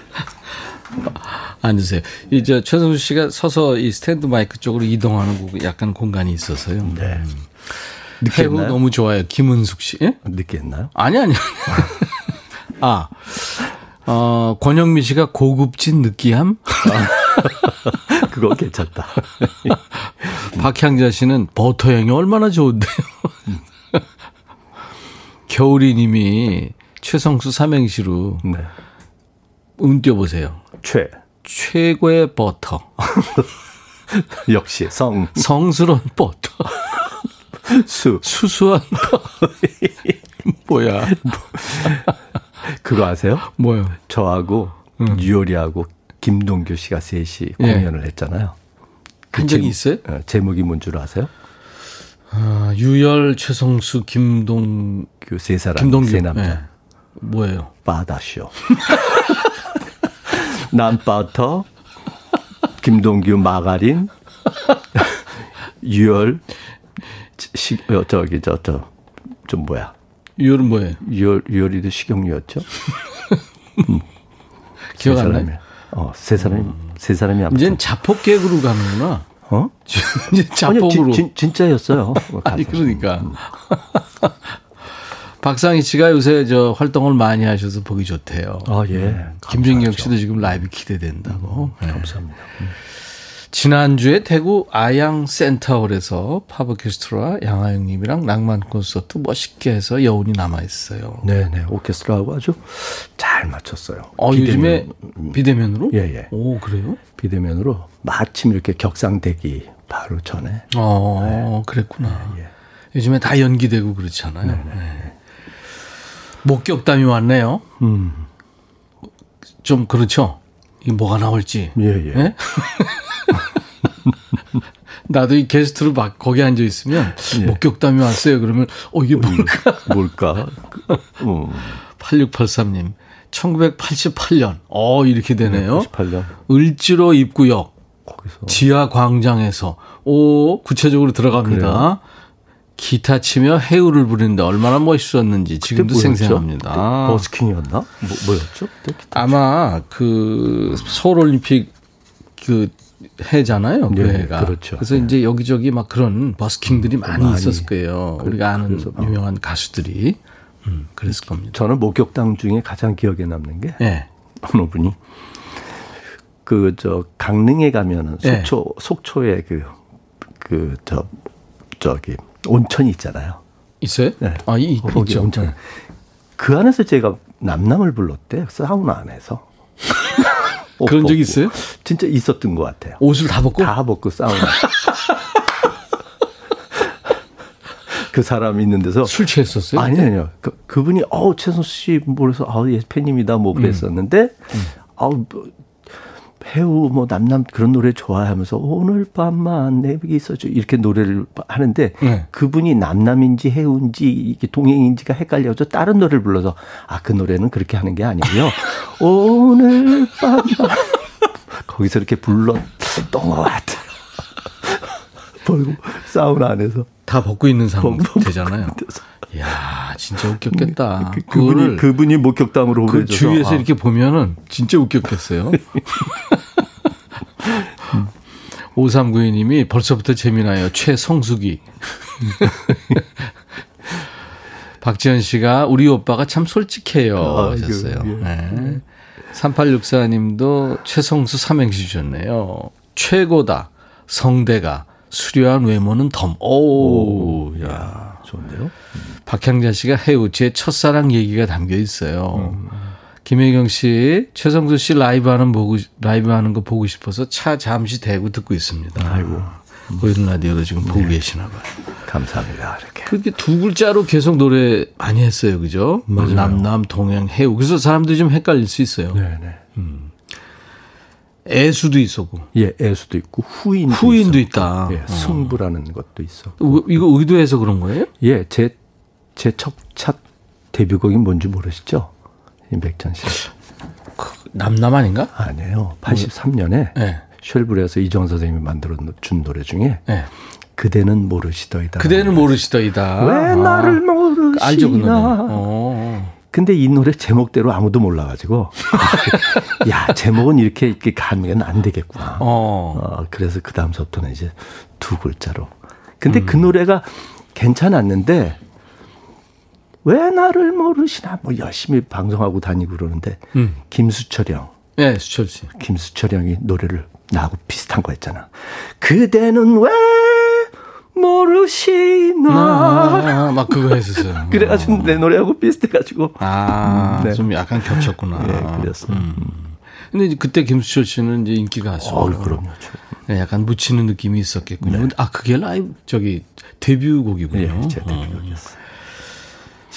앉으세요. 이제 최성주 씨가 서서 이 스탠드 마이크 쪽으로 이동하는 거 약간 공간이 있어서요. 네. 해후 느꼈나요? 너무 좋아요. 김은숙 씨. 예? 느꼈나요? 아니, 아니. 아, 어, 권영미 씨가 고급진 느끼함? 그거 괜찮다. 박향자 씨는 버터향이 얼마나 좋은데요. 겨울이님이 최성수 삼행시로 네. 운 띄워보세요. 최. 최고의 버터. 역시 성, 성스러운 버터. 수. 수수한 버터. 뭐야. 그거 아세요? 뭐요? 저하고 유열이하고 김동규 씨가 셋이 예. 공연을 했잖아요. 한 적이 제목- 있어요? 어, 제목이 뭔 줄 아세요? 아, 유열, 최성수, 김동, 그세 사람, 김동규. 세 남자. 예. 뭐예요? 바다쇼. 난 버터, 김동규 마가린, 유열, 시, 어, 저기, 저, 저, 좀 뭐야. 유열은 뭐예요? 유열, 유열이도 식용유였죠? 기억 세안 나요? 사람이. 어, 세 사람이, 세 사람이 아무튼. 이제는 자폭 개그로 가는구나. 어? 이제 자폭으로. 진, 진, 진짜였어요. 아니 그러니까 박상희 씨가 요새 저 활동을 많이 하셔서 보기 좋대요. 아, 예. 김준경 씨도 지금 라이브 기대된다고. 네. 감사합니다. 지난주에 대구 아양 센터홀에서 팝 오케스트라 양하영님이랑 낭만 콘서트 멋있게 해서 여운이 남아 있어요. 네네. 오케스트라하고 아주 잘 맞췄어요. 어, 요즘에 비대면, 비대면으로? 예, 예. 오 그래요? 비대면으로 마침 이렇게 격상되기 바로 전에. 어 그랬구나. 예. 요즘에 다 연기되고 그렇잖아요. 네. 목격담이 왔네요. 음. 좀 그렇죠. 이 뭐가 나올지. 예, 예. 예? 나도 이 게스트로 막 거기 앉아 있으면 예. 목격담이 왔어요. 그러면 어 이게 뭘까? 뭘까? 음. 8683님. 1988년. 어 이렇게 되네요. 98년. 을지로 입구역 거기서. 지하 광장에서 오 구체적으로 들어갑니다. 그래요? 기타 치며 해우를 부리는데 얼마나 멋있었는지 지금도? 생생합니다. 그 버스킹이었나? 뭐, 기타. 아마 그 서울 올림픽 그 해잖아요. 그 네, 해가. 그렇죠. 래서 네. 이제 여기저기 막 그런 버스킹들이 많이, 많이. 있었을 거예요. 그- 우리가 아는 그래서, 어. 유명한 가수들이 음, 그랬을 겁니다. 저는 목격당 중에 가장 기억에 남는 게 예. 어느 분이 그 저 강릉에 가면은 네. 속초 속초에 그 그 저 저기 온천이 있잖아요. 있어요? 네. 아, 이, 거기 있죠. 온천. 네. 그 안에서 제가 남남을 불렀대 사우나 안에서. 옷 그런 적. 있어요? 진짜 있었던 것 같아요. 옷을 다 벗고 다 벗고 사우나. 그 사람 있는 데서 술 취했었어요? 아니 아니요. 그, 그분이 어 최선수 씨 뭐래서 아 예 팬입니다 뭐 그랬었는데 아우 뭐, 배우 뭐 남남 그런 노래 좋아하면서 오늘 밤만 내게 있어줘 이렇게 노래를 하는데 네. 그분이 남남인지 해운지 이게 동행인지가 헷갈려서 다른 노래를 불러서 아 그 노래는 그렇게 하는 게 아니고요 오늘 밤만 거기서 이렇게 불렀던 것 같아. 벌고 사우나 안에서 다 벗고 있는 상황 벗고 되잖아요. 이야, 진짜 웃겼겠다. 그, 그거를 그분이 그분이 목격담으로 그 보내줘서 주위에서 아, 이렇게 보면은 진짜 웃겼겠어요. 5392님이 벌써부터 재미나요. 최성숙이. 박지현 씨가 우리 오빠가 참 솔직해요 아이고, 하셨어요. 예. 네. 3864님도 최성수 삼행시 주셨네요. 최고다. 성대가. 수려한 외모는 덤. 오, 야. 좋은데요? 박향자 씨가 해우 제 첫사랑 얘기가 담겨 있어요. 김혜경 씨, 최성수 씨 라이브 하는 보고 라이브 하는 거 보고 싶어서 차 잠시 대고 듣고 있습니다. 아이고. 보이는 라디오로 지금 보고 계시나 봐요. 감사합니다. 이렇게. 그렇게 두 글자로 계속 노래 많이 했어요. 그죠? 맞아요. 남남 동양 해우. 그래서 사람들이 좀 헷갈릴 수 있어요. 네네. 애수도 있었고. 예, 애수도 있고 후인도, 후인도 있었고, 있다. 예, 어. 승부라는 것도 있어. 의- 이거 의도해서 그런 거예요? 예, 제 제첫첫 데뷔곡이 뭔지 모르시죠? 임백천 씨. 남남 아닌가? 아니에요. 83년에 네. 쉘브레에서 이정 선생님이 만들어 준 노래 중에 네. 그대는 모르시더이다. 그대는 모르시더이다. 왜 아. 나를 모르시나? 알죠, 그 노래. 어. 근데 이 노래 제목대로 아무도 몰라가지고 야 제목은 이렇게 이렇게 가면 안 되겠구나. 어. 어, 그래서 그 다음서부터는 이제 두 글자로. 근데 그 노래가 괜찮았는데 왜 나를 모르시나 뭐 열심히 방송하고 다니고 그러는데 음. 김수철 형 네, 수철 씨. 김수철 형이 노래를 나하고 비슷한 거 했잖아. 그대는 왜 모르시나. 아, 막 그거 했었어요. 그래가지고 내 노래하고 비슷해가지고. 아, 네. 좀 약간 겹쳤구나. 예, 그랬어. 음. 근데 이제 그때 김수철 씨는 이제 인기 가수. 어, 그럼요. 네, 약간 묻히는 느낌이 있었겠군요. 근데 아, 그게 라이브, 저기, 데뷔곡이군요. 예, 제 어. 데뷔곡이었어요.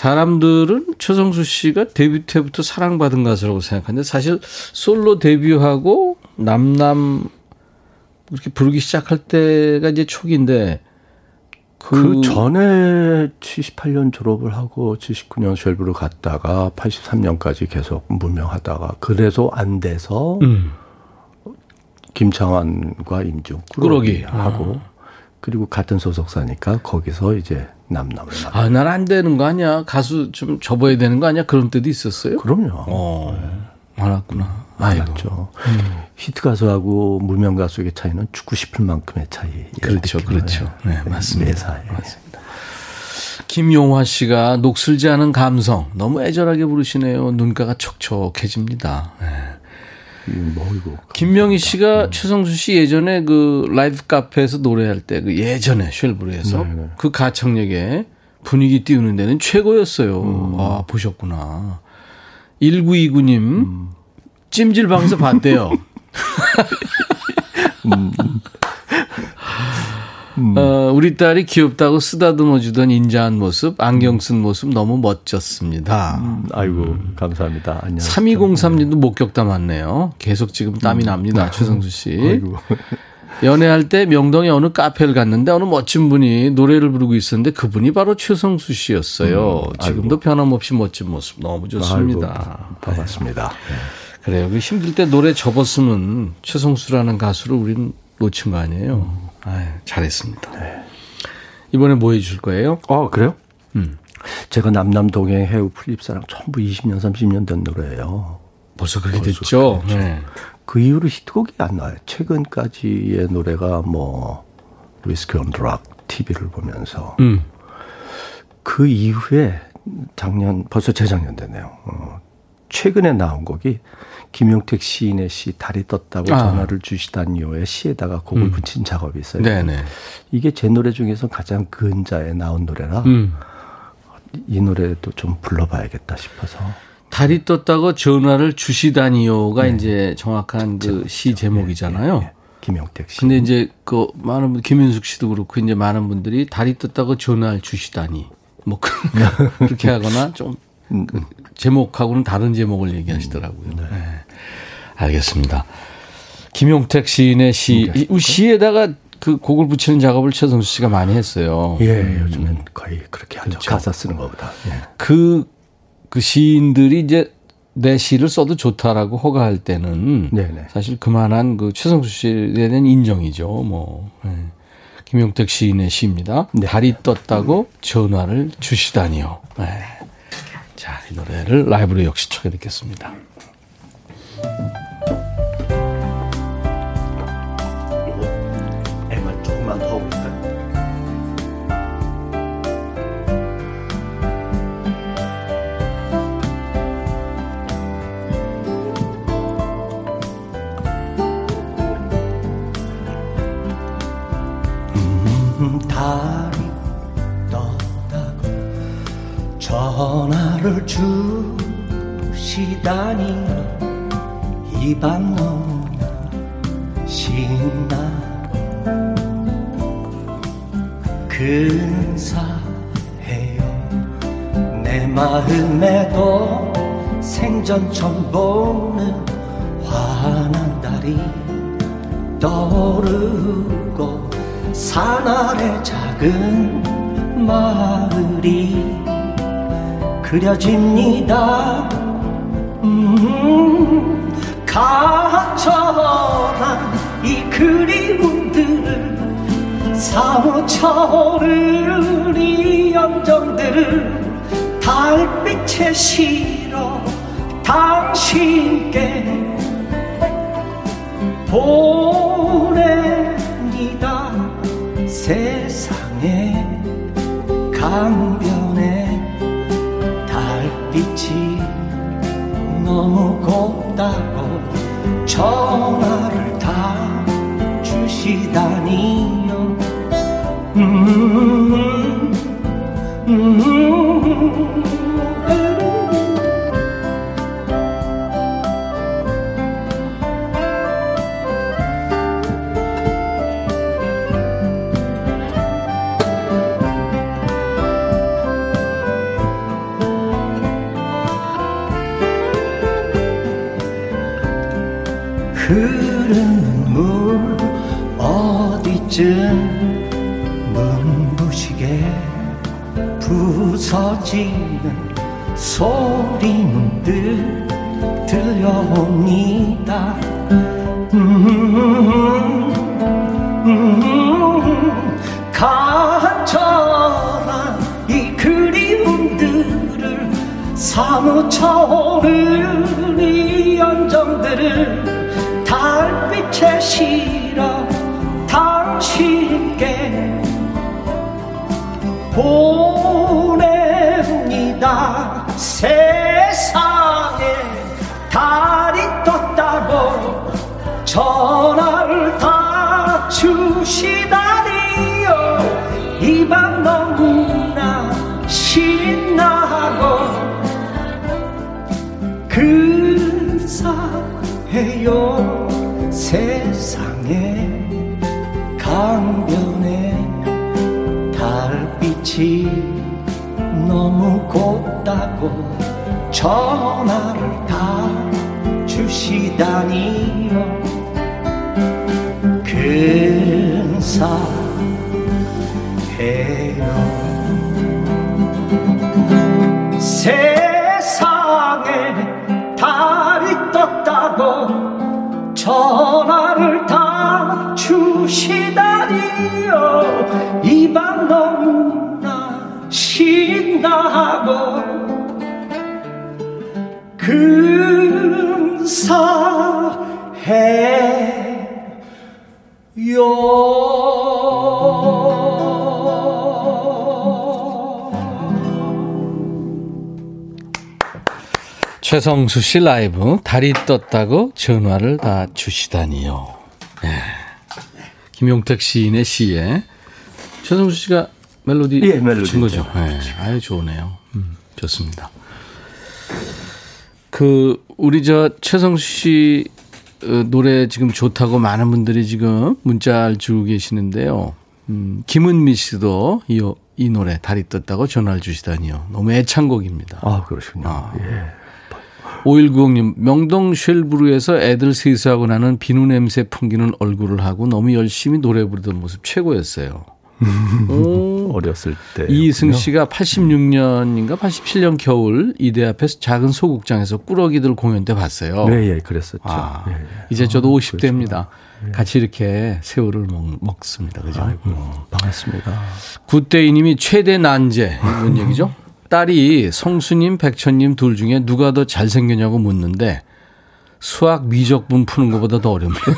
사람들은 최성수 씨가 데뷔 때부터 사랑받은 가수라고 생각하는데 사실 솔로 데뷔하고 남남 이렇게 부르기 시작할 때가 이제 초기인데 그, 전에 78년 졸업을 하고 79년 쉘브를 갔다가 83년까지 계속 무명하다가 그래서 안 돼서 음. 김창완과 임중 꾸러기. 하고 그리고 같은 소속사니까 거기서 이제 남남을 만 아, 난 안 되는 거 아니야? 가수 좀 접어야 되는 거 아니야? 그런 때도 있었어요? 그럼요. 어, 많았구나. 아이고. 많았죠. 히트 가수하고 무명 가수의 차이는 죽고 싶을 만큼의 차이. 그렇죠, 그렇죠. 네, 맞습니다. 매사에. 김용화 씨가 녹슬지 않은 감성 너무 애절하게 부르시네요. 눈가가 촉촉해집니다. 네. 뭐 이거 김명희 씨가 최성수 씨 예전에 그 라이브 카페에서 노래할 때 그 예전에 쉘브르에서 네, 네. 그 가창력에 분위기 띄우는 데는 최고였어요. 아, 보셨구나. 1929님, 찜질방에서 봤대요. 어, 우리 딸이 귀엽다고 쓰다듬어 주던 인자한 모습, 안경 쓴 모습 너무 멋졌습니다. 음, 아이고 감사합니다. 안녕. 3203님도 목격담 왔네요. 계속 지금 땀이 납니다. 최성수 씨. 아이고. 연애할 때 명동에 어느 카페를 갔는데 어느 멋진 분이 노래를 부르고 있었는데 그분이 바로 최성수 씨였어요. 지금도 변함없이 멋진 모습 너무 좋습니다. 아이고, 반갑습니다. 그래요. 그 힘들 때 노래 접었으면 최성수라는 가수를 우린 놓친 거 아니에요. 아유, 잘했습니다. 이번에 뭐 해줄 거예요? 어 그래요? 음. 제가 남남동행 해우 플립사랑 전부 20년 30년 된 노래예요. 벌써 그렇게 벌써 됐죠. 그렇죠. 네. 그 이후로 히트곡이 안 나와요. 최근까지의 노래가 뭐 리스크 온 드락 TV를 보면서 음. 그 이후에 작년 벌써 재작년 되네요. 어, 최근에 나온 곡이 김용택 시인의 시 달이 떴다고 아. 전화를 주시다니요의 시에다가 곡을 음. 붙인 작업이 있어요. 네네. 이게 제 노래 중에서 가장 근자에 나온 노래라 음. 이 노래도 좀 불러봐야겠다 싶어서 달이 떴다고 전화를 주시다니요가 이제 정확한 그 시 제목이잖아요. 예, 예. 김용택 시. 근데 이제 그 많은 분 김윤숙 씨도 그렇고 이제 많은 분들이 달이 떴다고 전화를 주시다니 뭐 그- 그렇게 하거나 좀 음, 그 제목하고는 다른 제목을 얘기하시더라고요. 네. 알겠습니다. 김용택 시인의 시, 네. 이 시에다가 그 곡을 붙이는 작업을 최성수 씨가 많이 했어요. 예, 요즘엔 거의 그렇게 하죠. 그렇죠. 가사 쓰는 것보다. 예. 그, 그 시인들이 이제 내 시를 써도 좋다라고 허가할 때는 네네. 사실 그만한 그 최성수 씨에 대한 인정이죠. 뭐 예. 김용택 시인의 시입니다. 네. 달이 떴다고 전화를 주시다니요. 예. 자, 이 노래를 라이브로 역시 쳐게 듣겠습니다. 주시다니 이밤 너무나 신나 근사해요. 내 마음에도 생전 처음 보는 환한 달이 떠오르고 산 아래 작은 마을이 그려집니다 음, 간절한 이 그리움들을 사무쳐오른 이 감정들을 달빛에 실어 당신께 보냅니다. 세상에 강 간절한 이 그리움들을 사무쳐 오는 이 연정들을 달빛에 실어 당신께 보냅니다. 세상에 달이 떴다고 전화를 다 주시다 요 세상에 강변에 달빛이 너무 곱다고 전화를 다 주시다니요. 근사해요. 세상에 달이 떴다고 전화를 다 주시다니요. 이 밤 너무나 신나고 최성수 씨 라이브 달이 떴다고 전화를 다 주시다니요. 예. 김용택 시인의 시에 최성수 씨가 멜로디 예, 멜로디 친 거죠. 예. 아유 좋으네요. 음, 좋습니다. 그 우리 저 최성수 씨 어, 노래 지금 좋다고 많은 분들이 지금 문자를 주고 계시는데요. 음, 김은미 씨도 이, 이 노래 달이 떴다고 전화를 주시다니요. 너무 애창곡입니다. 아, 그러시군요. 아. 예. 5190님, 명동 쉘브루에서 애들 세수하고 나는 비누 냄새 풍기는 얼굴을 하고 너무 열심히 노래 부르던 모습 최고였어요. 오. 어렸을 때. 이승 씨가 86년인가 87년 겨울 이대 앞에서 작은 소극장에서 꾸러기들 공연 때 봤어요. 네, 예, 그랬었죠. 아, 예, 예. 이제 저도 아, 50대입니다. 같이 이렇게 새우를 먹, 습니다 그죠? 아이고, 반갑습니다. 굿데이님이 최대 난제 이런 얘기죠. 딸이 성수님, 백천님 둘 중에 누가 더 잘생겼냐고 묻는데 수학 미적분 푸는 것보다 더 어렵네요.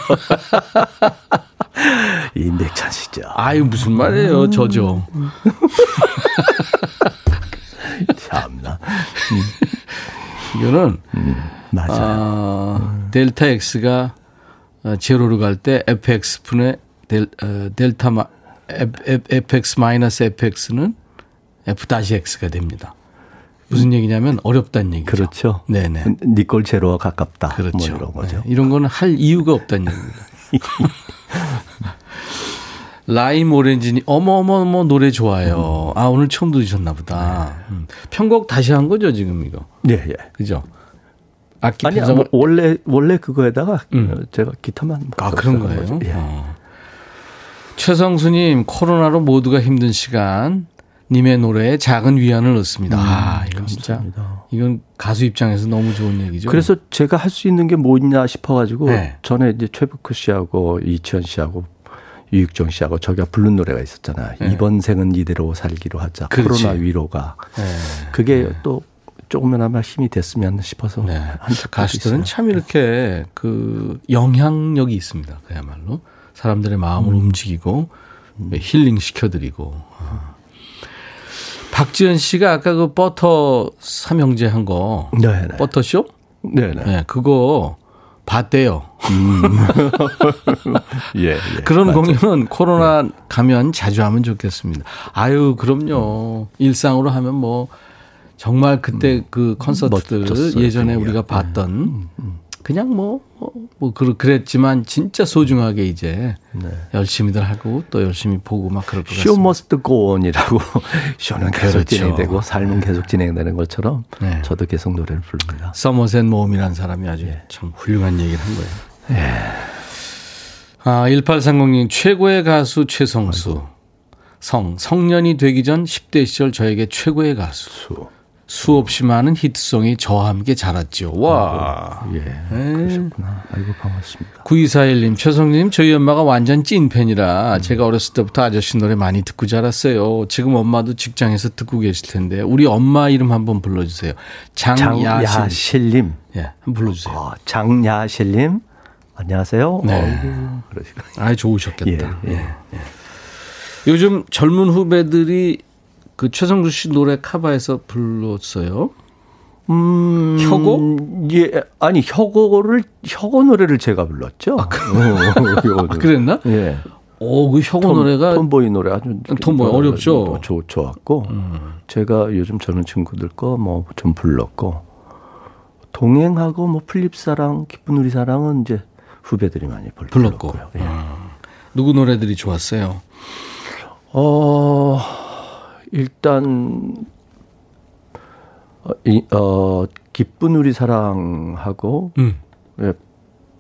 인백찬 씨죠. 아유 무슨 말이에요, 저죠. 참나. 이거는 맞아요. 아, 델타 x가 어, 제로로 갈 때 fx 분의 델, 어, 델타 마, f, f, fx 마이너스 fx는 f 다시 x가 됩니다. 무슨 얘기냐면 어렵다는 얘기죠. 그렇죠. 네네. 니꼴 제로와 가깝다. 그렇죠. 뭐 이런 거죠. 네, 이런 거는 할 이유가 없다는 얘기입니다. 라임 오렌지니 어머 어머 어머 노래 좋아요. 아 오늘 처음 들으셨나 보다. 음. 편곡 다시 한 거죠 지금 이거. 예, 예. 그죠? 악기 아니, 편성을 뭐 원래, 원래 그거에다가 음. 어, 제가 기타만. 아 그런 거예요. 예. 어. 최성수님 코로나로 모두가 힘든 시간 님의 노래에 작은 위안을 얻습니다. 아 이건 진짜 음. 이건 가수 입장에서 너무 좋은 얘기죠. 그래서 제가 할 수 있는 게 뭐냐 싶어가지고 네. 전에 이제 최백호 씨하고 이치현 씨하고 유익정 씨하고 저기가 부른 노래가 있었잖아요. 네. 이번 생은 이대로 살기로 하자. 그렇지. 코로나 위로가. 네. 그게 또 조금이나마 힘이 됐으면 싶어서 네. 가수들은 있어요. 참 이렇게 그 영향력이 있습니다. 그야말로 사람들의 마음을 음. 움직이고 힐링 시켜드리고. 아. 박지현 씨가 아까 그 버터 삼형제 한 거, 네, 네. 버터쇼? 네, 네. 네, 그거 봤대요. 예, 예. 그런 공연은 코로나 가면 자주 하면 좋겠습니다. 아유, 그럼요. 일상으로 하면 뭐 정말 그때 그 콘서트들 멋졌어요, 예전에. 우리가 봤던 그냥 뭐, 뭐, 뭐 그- 그랬지만 진짜 소중하게 이제 열심히들 하고 또 열심히 보고 막 그럴 것쇼 같습니다. 머스트 고온이라고 쇼는 계속 그렇죠. 진행되고 삶은 계속 진행되는 것처럼 네. 저도 계속 노래를 부릅니다. 서머셋 모음이라는 사람이 아주 예. 참 훌륭한 얘기를 한 거예요. 아, 1830님, 최고의 가수 최성수. 성, 성년이 되기 전 10대 시절 저에게 최고의 가수. 수. 수없이 많은 히트송이 저와 함께 자랐죠. 와. 예. 네. 그러셨구나. 아이고 반갑습니다. 9241님, 최성님, 저희 엄마가 완전 찐팬이라 제가 어렸을 때부터 아저씨 노래 많이 듣고 자랐어요. 지금 엄마도 직장에서 듣고 계실 텐데, 우리 엄마 이름 한번 불러주세요. 장야실. 장야실님. 예, 한번 불러주세요. 어, 장야실님. 안녕하세요. 네. 그러시고. 아, 좋으셨겠다. 예, 예. 예, 예. 요즘 젊은 후배들이 그 최성수 씨 노래 cover해서 불렀어요. 음, 혁오? 예, 아니 혁오를 혁오 노래를 제가 불렀죠. 아, 아, 그랬나? 예. 오, 그 혁오 Tom, 노래가 Tomboy 노래 아주 Tomboy 어렵죠? 뭐 좋, 좋았고 제가 요즘 젊은 친구들 거 뭐 좀 불렀고 동행하고 뭐 풀잎 사랑 기쁜 우리 사랑은 이제 후배들이 많이 불- 불렀고. 불렀고요. 예. 아, 누구 노래들이 좋았어요? 어 일단 어, 이, 어 기쁜 우리 사랑하고 음, 예,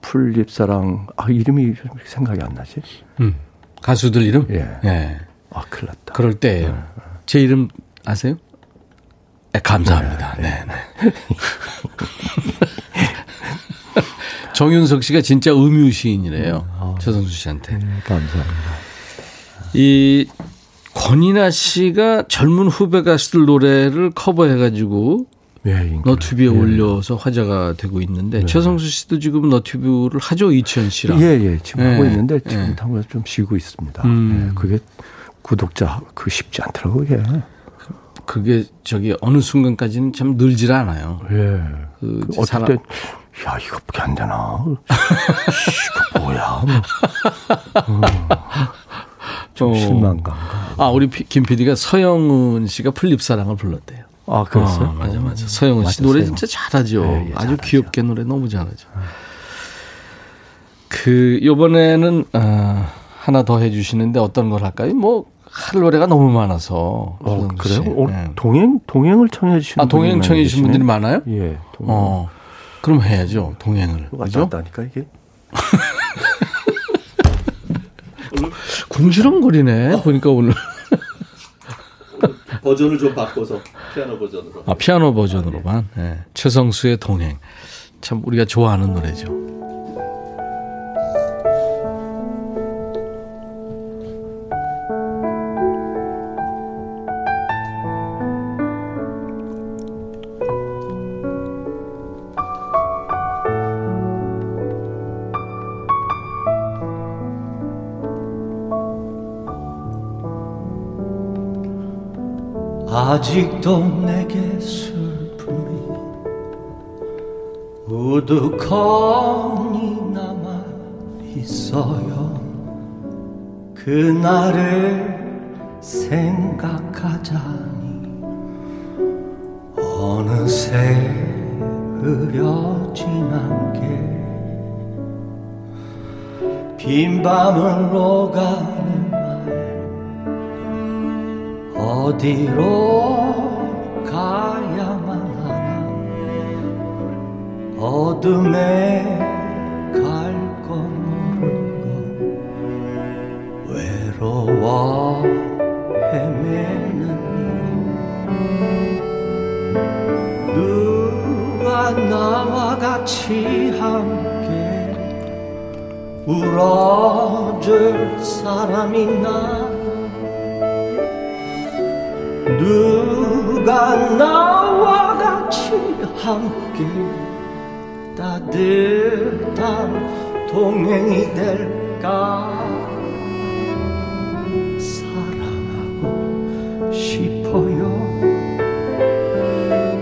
플립사랑 아 이름이 좀 생각이 안 나지? 음. 가수들 이름? 예. 예. 아 큰일 났다. 그럴 때예요. 제 이름 아세요? 네, 감사합니다. 네, 네. 정윤석 씨가 진짜 음유 시인이래요. 최성수 씨한테. 네, 감사합니다. 이 권이나 씨가 젊은 후배 가수들 노래를 커버해가지고 예. 너튜브에 올려서 화제가 되고 있는데 최성수 씨도 지금 너튜브를 하죠 이치현 씨랑. 예, 예. 지금 예, 하고 있는데 지금 예. 한국에좀 쉬고 있습니다. 음. 예, 그게 구독자 그 쉽지 않더라고요. 그게 저기 어느 순간까지는 참 늘질 않아요. 예. 그그 어떨 사람- 때, 야, 이거밖에 안 되나? 이거 뭐야? 좀 어. 실망감. 아 우리 피- 김 PD가 서영은 씨가 플립사랑을 불렀대요. 아, 그랬어요? 어, 맞아 맞아. 서영은 씨 맞아, 노래. 진짜 잘하죠. 예, 예, 아주 잘하죠. 귀엽게 노래 너무 잘하죠. 그 요번에는 어, 하나 더 해주시는데 어떤 걸 할까요? 뭐 할 노래가 너무 많아서. 어, 그래요? 씨. 어, 예. 동행, 동행을 청해 주시는 아 동행 청해 주신 분들이 많아요? 예. 동행. 어 그럼 해야죠 동행을. 갔다 하니까 이게. 궁시렁거리네 보니까 오늘. 버전을 좀 바꿔서 피아노 버전으로. 아, 피아노 버전으로만. 예. 최성수의 동행. 참 우리가 좋아하는 노래죠. 아직도 내게 슬픔이 우두커니 남아 있어요. 그날을 생각하자니 어느새 흐려진 안개 빈 밤을 오가 어디로 가야만 하나? 어둠에 갈 거 모르고 외로워 헤매는 이유 누가 나와 같이 함께 울어줄 사람 있나 누가 나와 같이 함께 따뜻한 동행이 될까? 사랑하고 싶어요.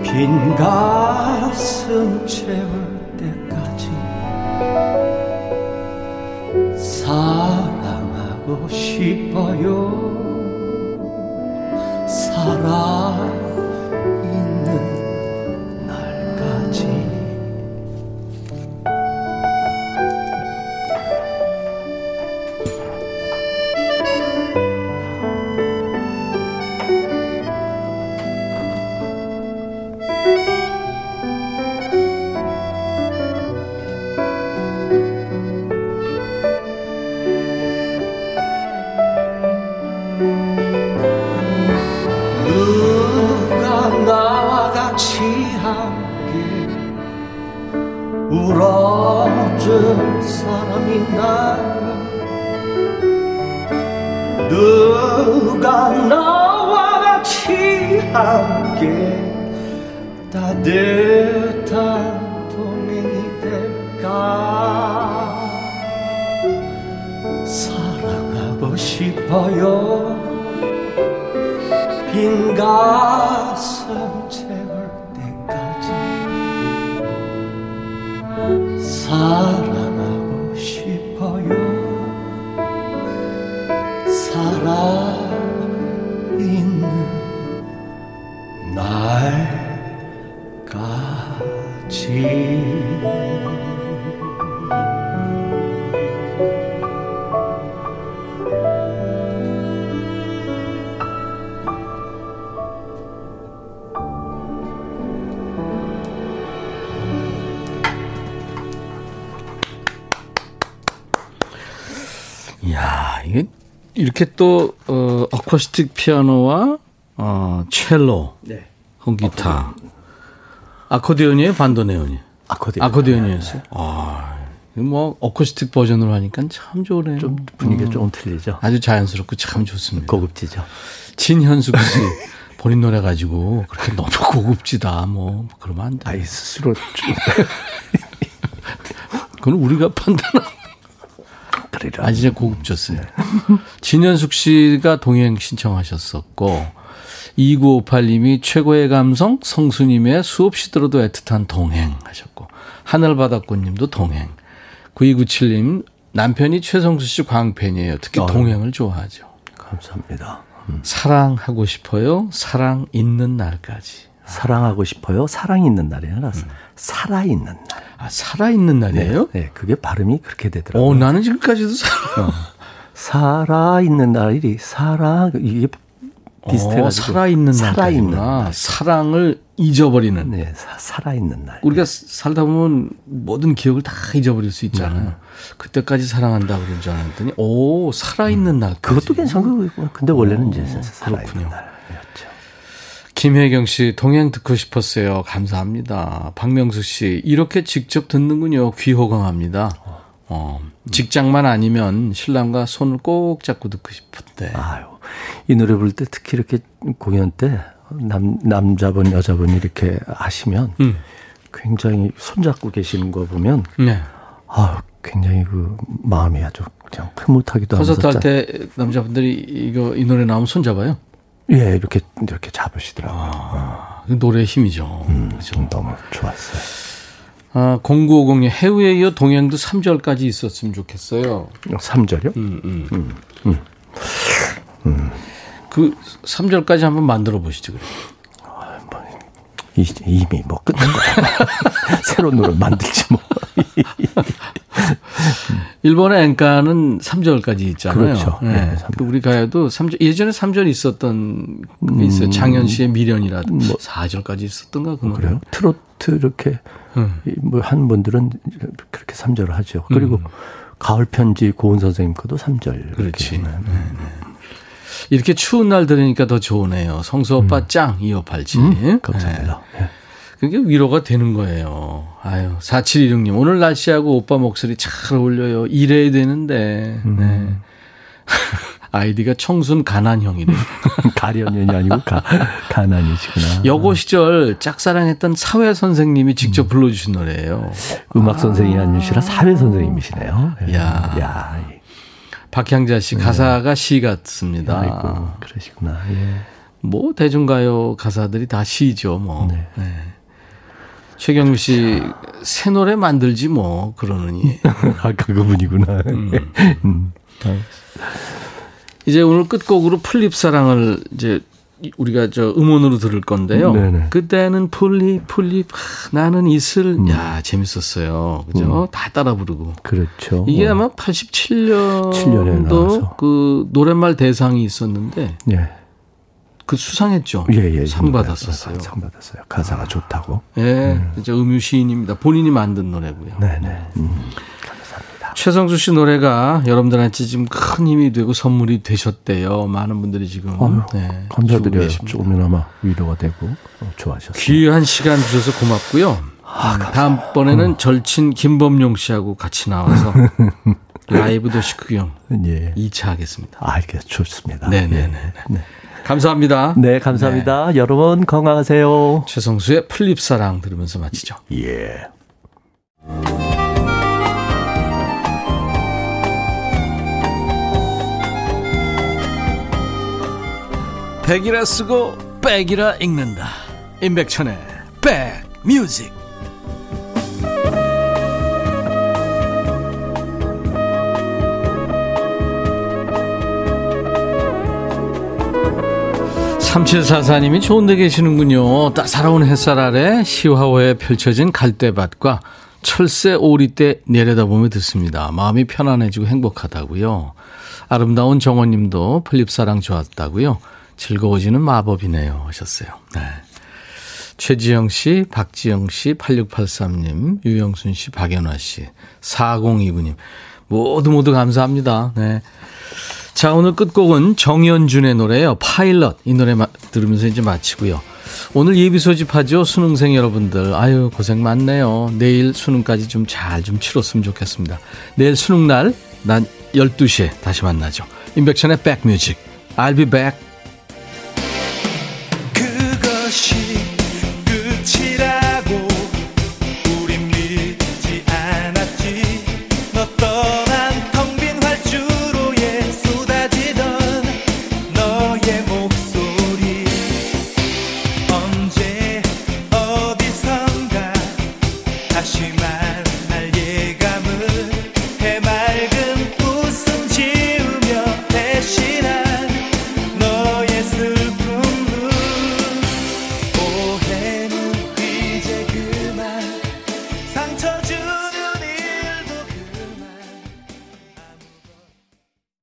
빈 가슴 채울 때까지 사랑하고 싶어요 살 이야, 이게 이렇게 또, 어, 어쿠스틱 피아노와, 어, 첼로, 네. 홍기타, 아코디언이에요? 반도네온이에요? 아코디언. 아코디언이었어요? 아, 이거 뭐, 어쿠스틱 버전으로 하니까 참 좋네요. 좀 분위기가 조금 틀리죠. 아주 자연스럽고 참 좋습니다. 고급지죠. 진현숙 씨, 본인 노래 가지고 그렇게 너무 고급지다, 뭐, 그러면 안 돼. 아이 스스로 좀 그건 우리가. 그래라. 아, 진짜 고급졌어요. 진현숙 씨가 동행 신청하셨었고, 2958님이 최고의 감성, 성수님의 수없이 들어도 애틋한 동행 하셨고, 하늘바닷꽃님도 동행. 9297님, 남편이 최성수 씨 광팬이에요. 특히 아유. 동행을 좋아하죠. 감사합니다. 사랑하고 싶어요. 사랑 있는 날까지. 사랑하고 싶어요. 사랑 있는 날이 아니라 살아 있는 날. 아, 살아 있는 날이에요? 네, 그게 발음이 그렇게 되더라고요. 어, 나는 지금까지도 살아. 살아 있는 날이 살아 이게 비슷해가지고 어, 살아있는 살아있는 날까지구나. 날. 사랑을 잊어버리는. 네, 사, 살아있는 날. 우리가 살다 보면 모든 기억을 다 잊어버릴 수 있잖아요. 그때까지 사랑한다 그런 줄 알았더니 오 살아있는 날 그것도 괜찮고 근데 원래는 이제 어, 살아있는 그렇군요. 날이었죠. 김혜경 씨 동행 듣고 싶었어요. 감사합니다. 박명수 씨 이렇게 직접 듣는군요. 귀호강합니다. 어, 직장만 아니면 신랑과 손을 꼭 잡고 듣고 싶은데. 아유, 이 노래 부를 때 특히 이렇게 공연 때 남, 남자분, 여자분 이렇게 하시면 음. 굉장히 손잡고 계시는 거 보면 네. 아 굉장히 그 마음이 아주 그냥 흐뭇하기도 하면서 콘서트 할 짠- 때 남자분들이 이거 이 노래 나오면 손 잡아요. 예, 이렇게 이렇게 잡으시더라고요. 아, 그 노래의 힘이죠. 음, 그죠? 좀 너무 좋았어요. 아, 0950님 해외에 이어 동행도 3절까지 있었으면 좋겠어요. 3절이요? 음, 음. 그 3절까지 한번 만들어 보시죠. 그래. 이, 이미 뭐 끝난 거야. 새로운 노래 만들지 뭐. 일본의 엔카는 3절까지 있잖아요. 그렇죠. 네. 네, 삼- 그 우리 가요도 3절 예전에 3절 있었던 게 있어요. 장현 씨의 미련이라도 4절까지 있었던가 그. 음. 그래요? 트로트 이렇게 음. 뭐한 분들은 그렇게 3절을 하죠. 그리고 가을 편지 고은 선생님 것도 3절. 그렇지. 네, 네. 이렇게 추운 날 들으니까 더 좋으네요. 성수 오빠 짱 2587. 음, 감사합니다. 예. 그게 위로가 되는 거예요. 아유, 4716님. 오늘 날씨하고 오빠 목소리 잘 어울려요. 이래야 되는데. 음. 네. 아이디가 청순 가난형이래. 가련연이 아니고 가, 가난이시구나. 여고 시절 짝사랑했던 사회 선생님이 직접 불러주신 노래예요. 음악 선생님이 아니시라 사회 선생님이시네요. 예. 야. 야, 이- 박향자 씨 가사가 시 같습니다. 네. 아이고, 그러시구나. 예. 뭐 대중가요 가사들이 다 시죠. 뭐. 네. 네. 최경미 씨, 새 노래 만들지 뭐, 그러느니. 아까 그분이구나. 음. 이제 오늘 끝곡으로 풀립사랑을 이제 우리가 저 음원으로 들을 건데요. 네네. 그때는 풀립, 풀립, 하, 나는 이슬. 야, 재밌었어요. 그죠? 다 따라 부르고. 그렇죠. 이게 어. 아마 87년에 87년도 나와서. 그 노랫말 대상이 있었는데 예. 그 수상했죠. 예, 예. 상 받았었어요. 상 받았어요. 가사가 좋다고. 예, 이제 음유 시인입니다. 본인이 만든 노래고요. 네네. 음. 최성수 씨 노래가 여러분들한테 지금 큰 힘이 되고 선물이 되셨대요. 많은 분들이 지금 아유, 네, 감사드려요. 조금이나마 위로가 되고 어, 좋아하셨어요. 귀한 시간 주셔서 고맙고요. 음, 다음번에는 절친 김범용 씨하고 같이 나와서 라이브 도시 구경 예. 2차 하겠습니다. 알겠 좋습니다. 네네네. 예. 네. 감사합니다. 네, 감사합니다. 여러분 건강하세요. 최성수의 플립사랑 들으면서 마치죠. 예. 백이라 쓰고 백이라 읽는다. 임백천의 백뮤직. 삼칠사사님이 좋은 데 계시는군요. 따사로운 햇살 아래 시화호에 펼쳐진 갈대밭과 철새 오리대 내려다보며 듣습니다. 마음이 편안해지고 행복하다고요. 아름다운 정원님도 플립사랑 좋았다고요. 즐거워지는 마법이네요 하셨어요. 네. 최지영 씨, 박지영 씨, 8683님, 유영순 씨, 박연화 씨, 4029님 모두 모두 감사합니다. 네. 자, 오늘 끝곡은 정연준의 노래예요. 파일럿. 이 노래 마- 들으면서 이제 마치고요. 오늘 예비 소집하죠. 수능생 여러분들. 아유, 고생 많네요. 내일 수능까지 좀 잘좀 치렀으면 좋겠습니다. 내일 수능 날, 난 12시에 다시 만나죠. 임백천의 백뮤직. I'll be back.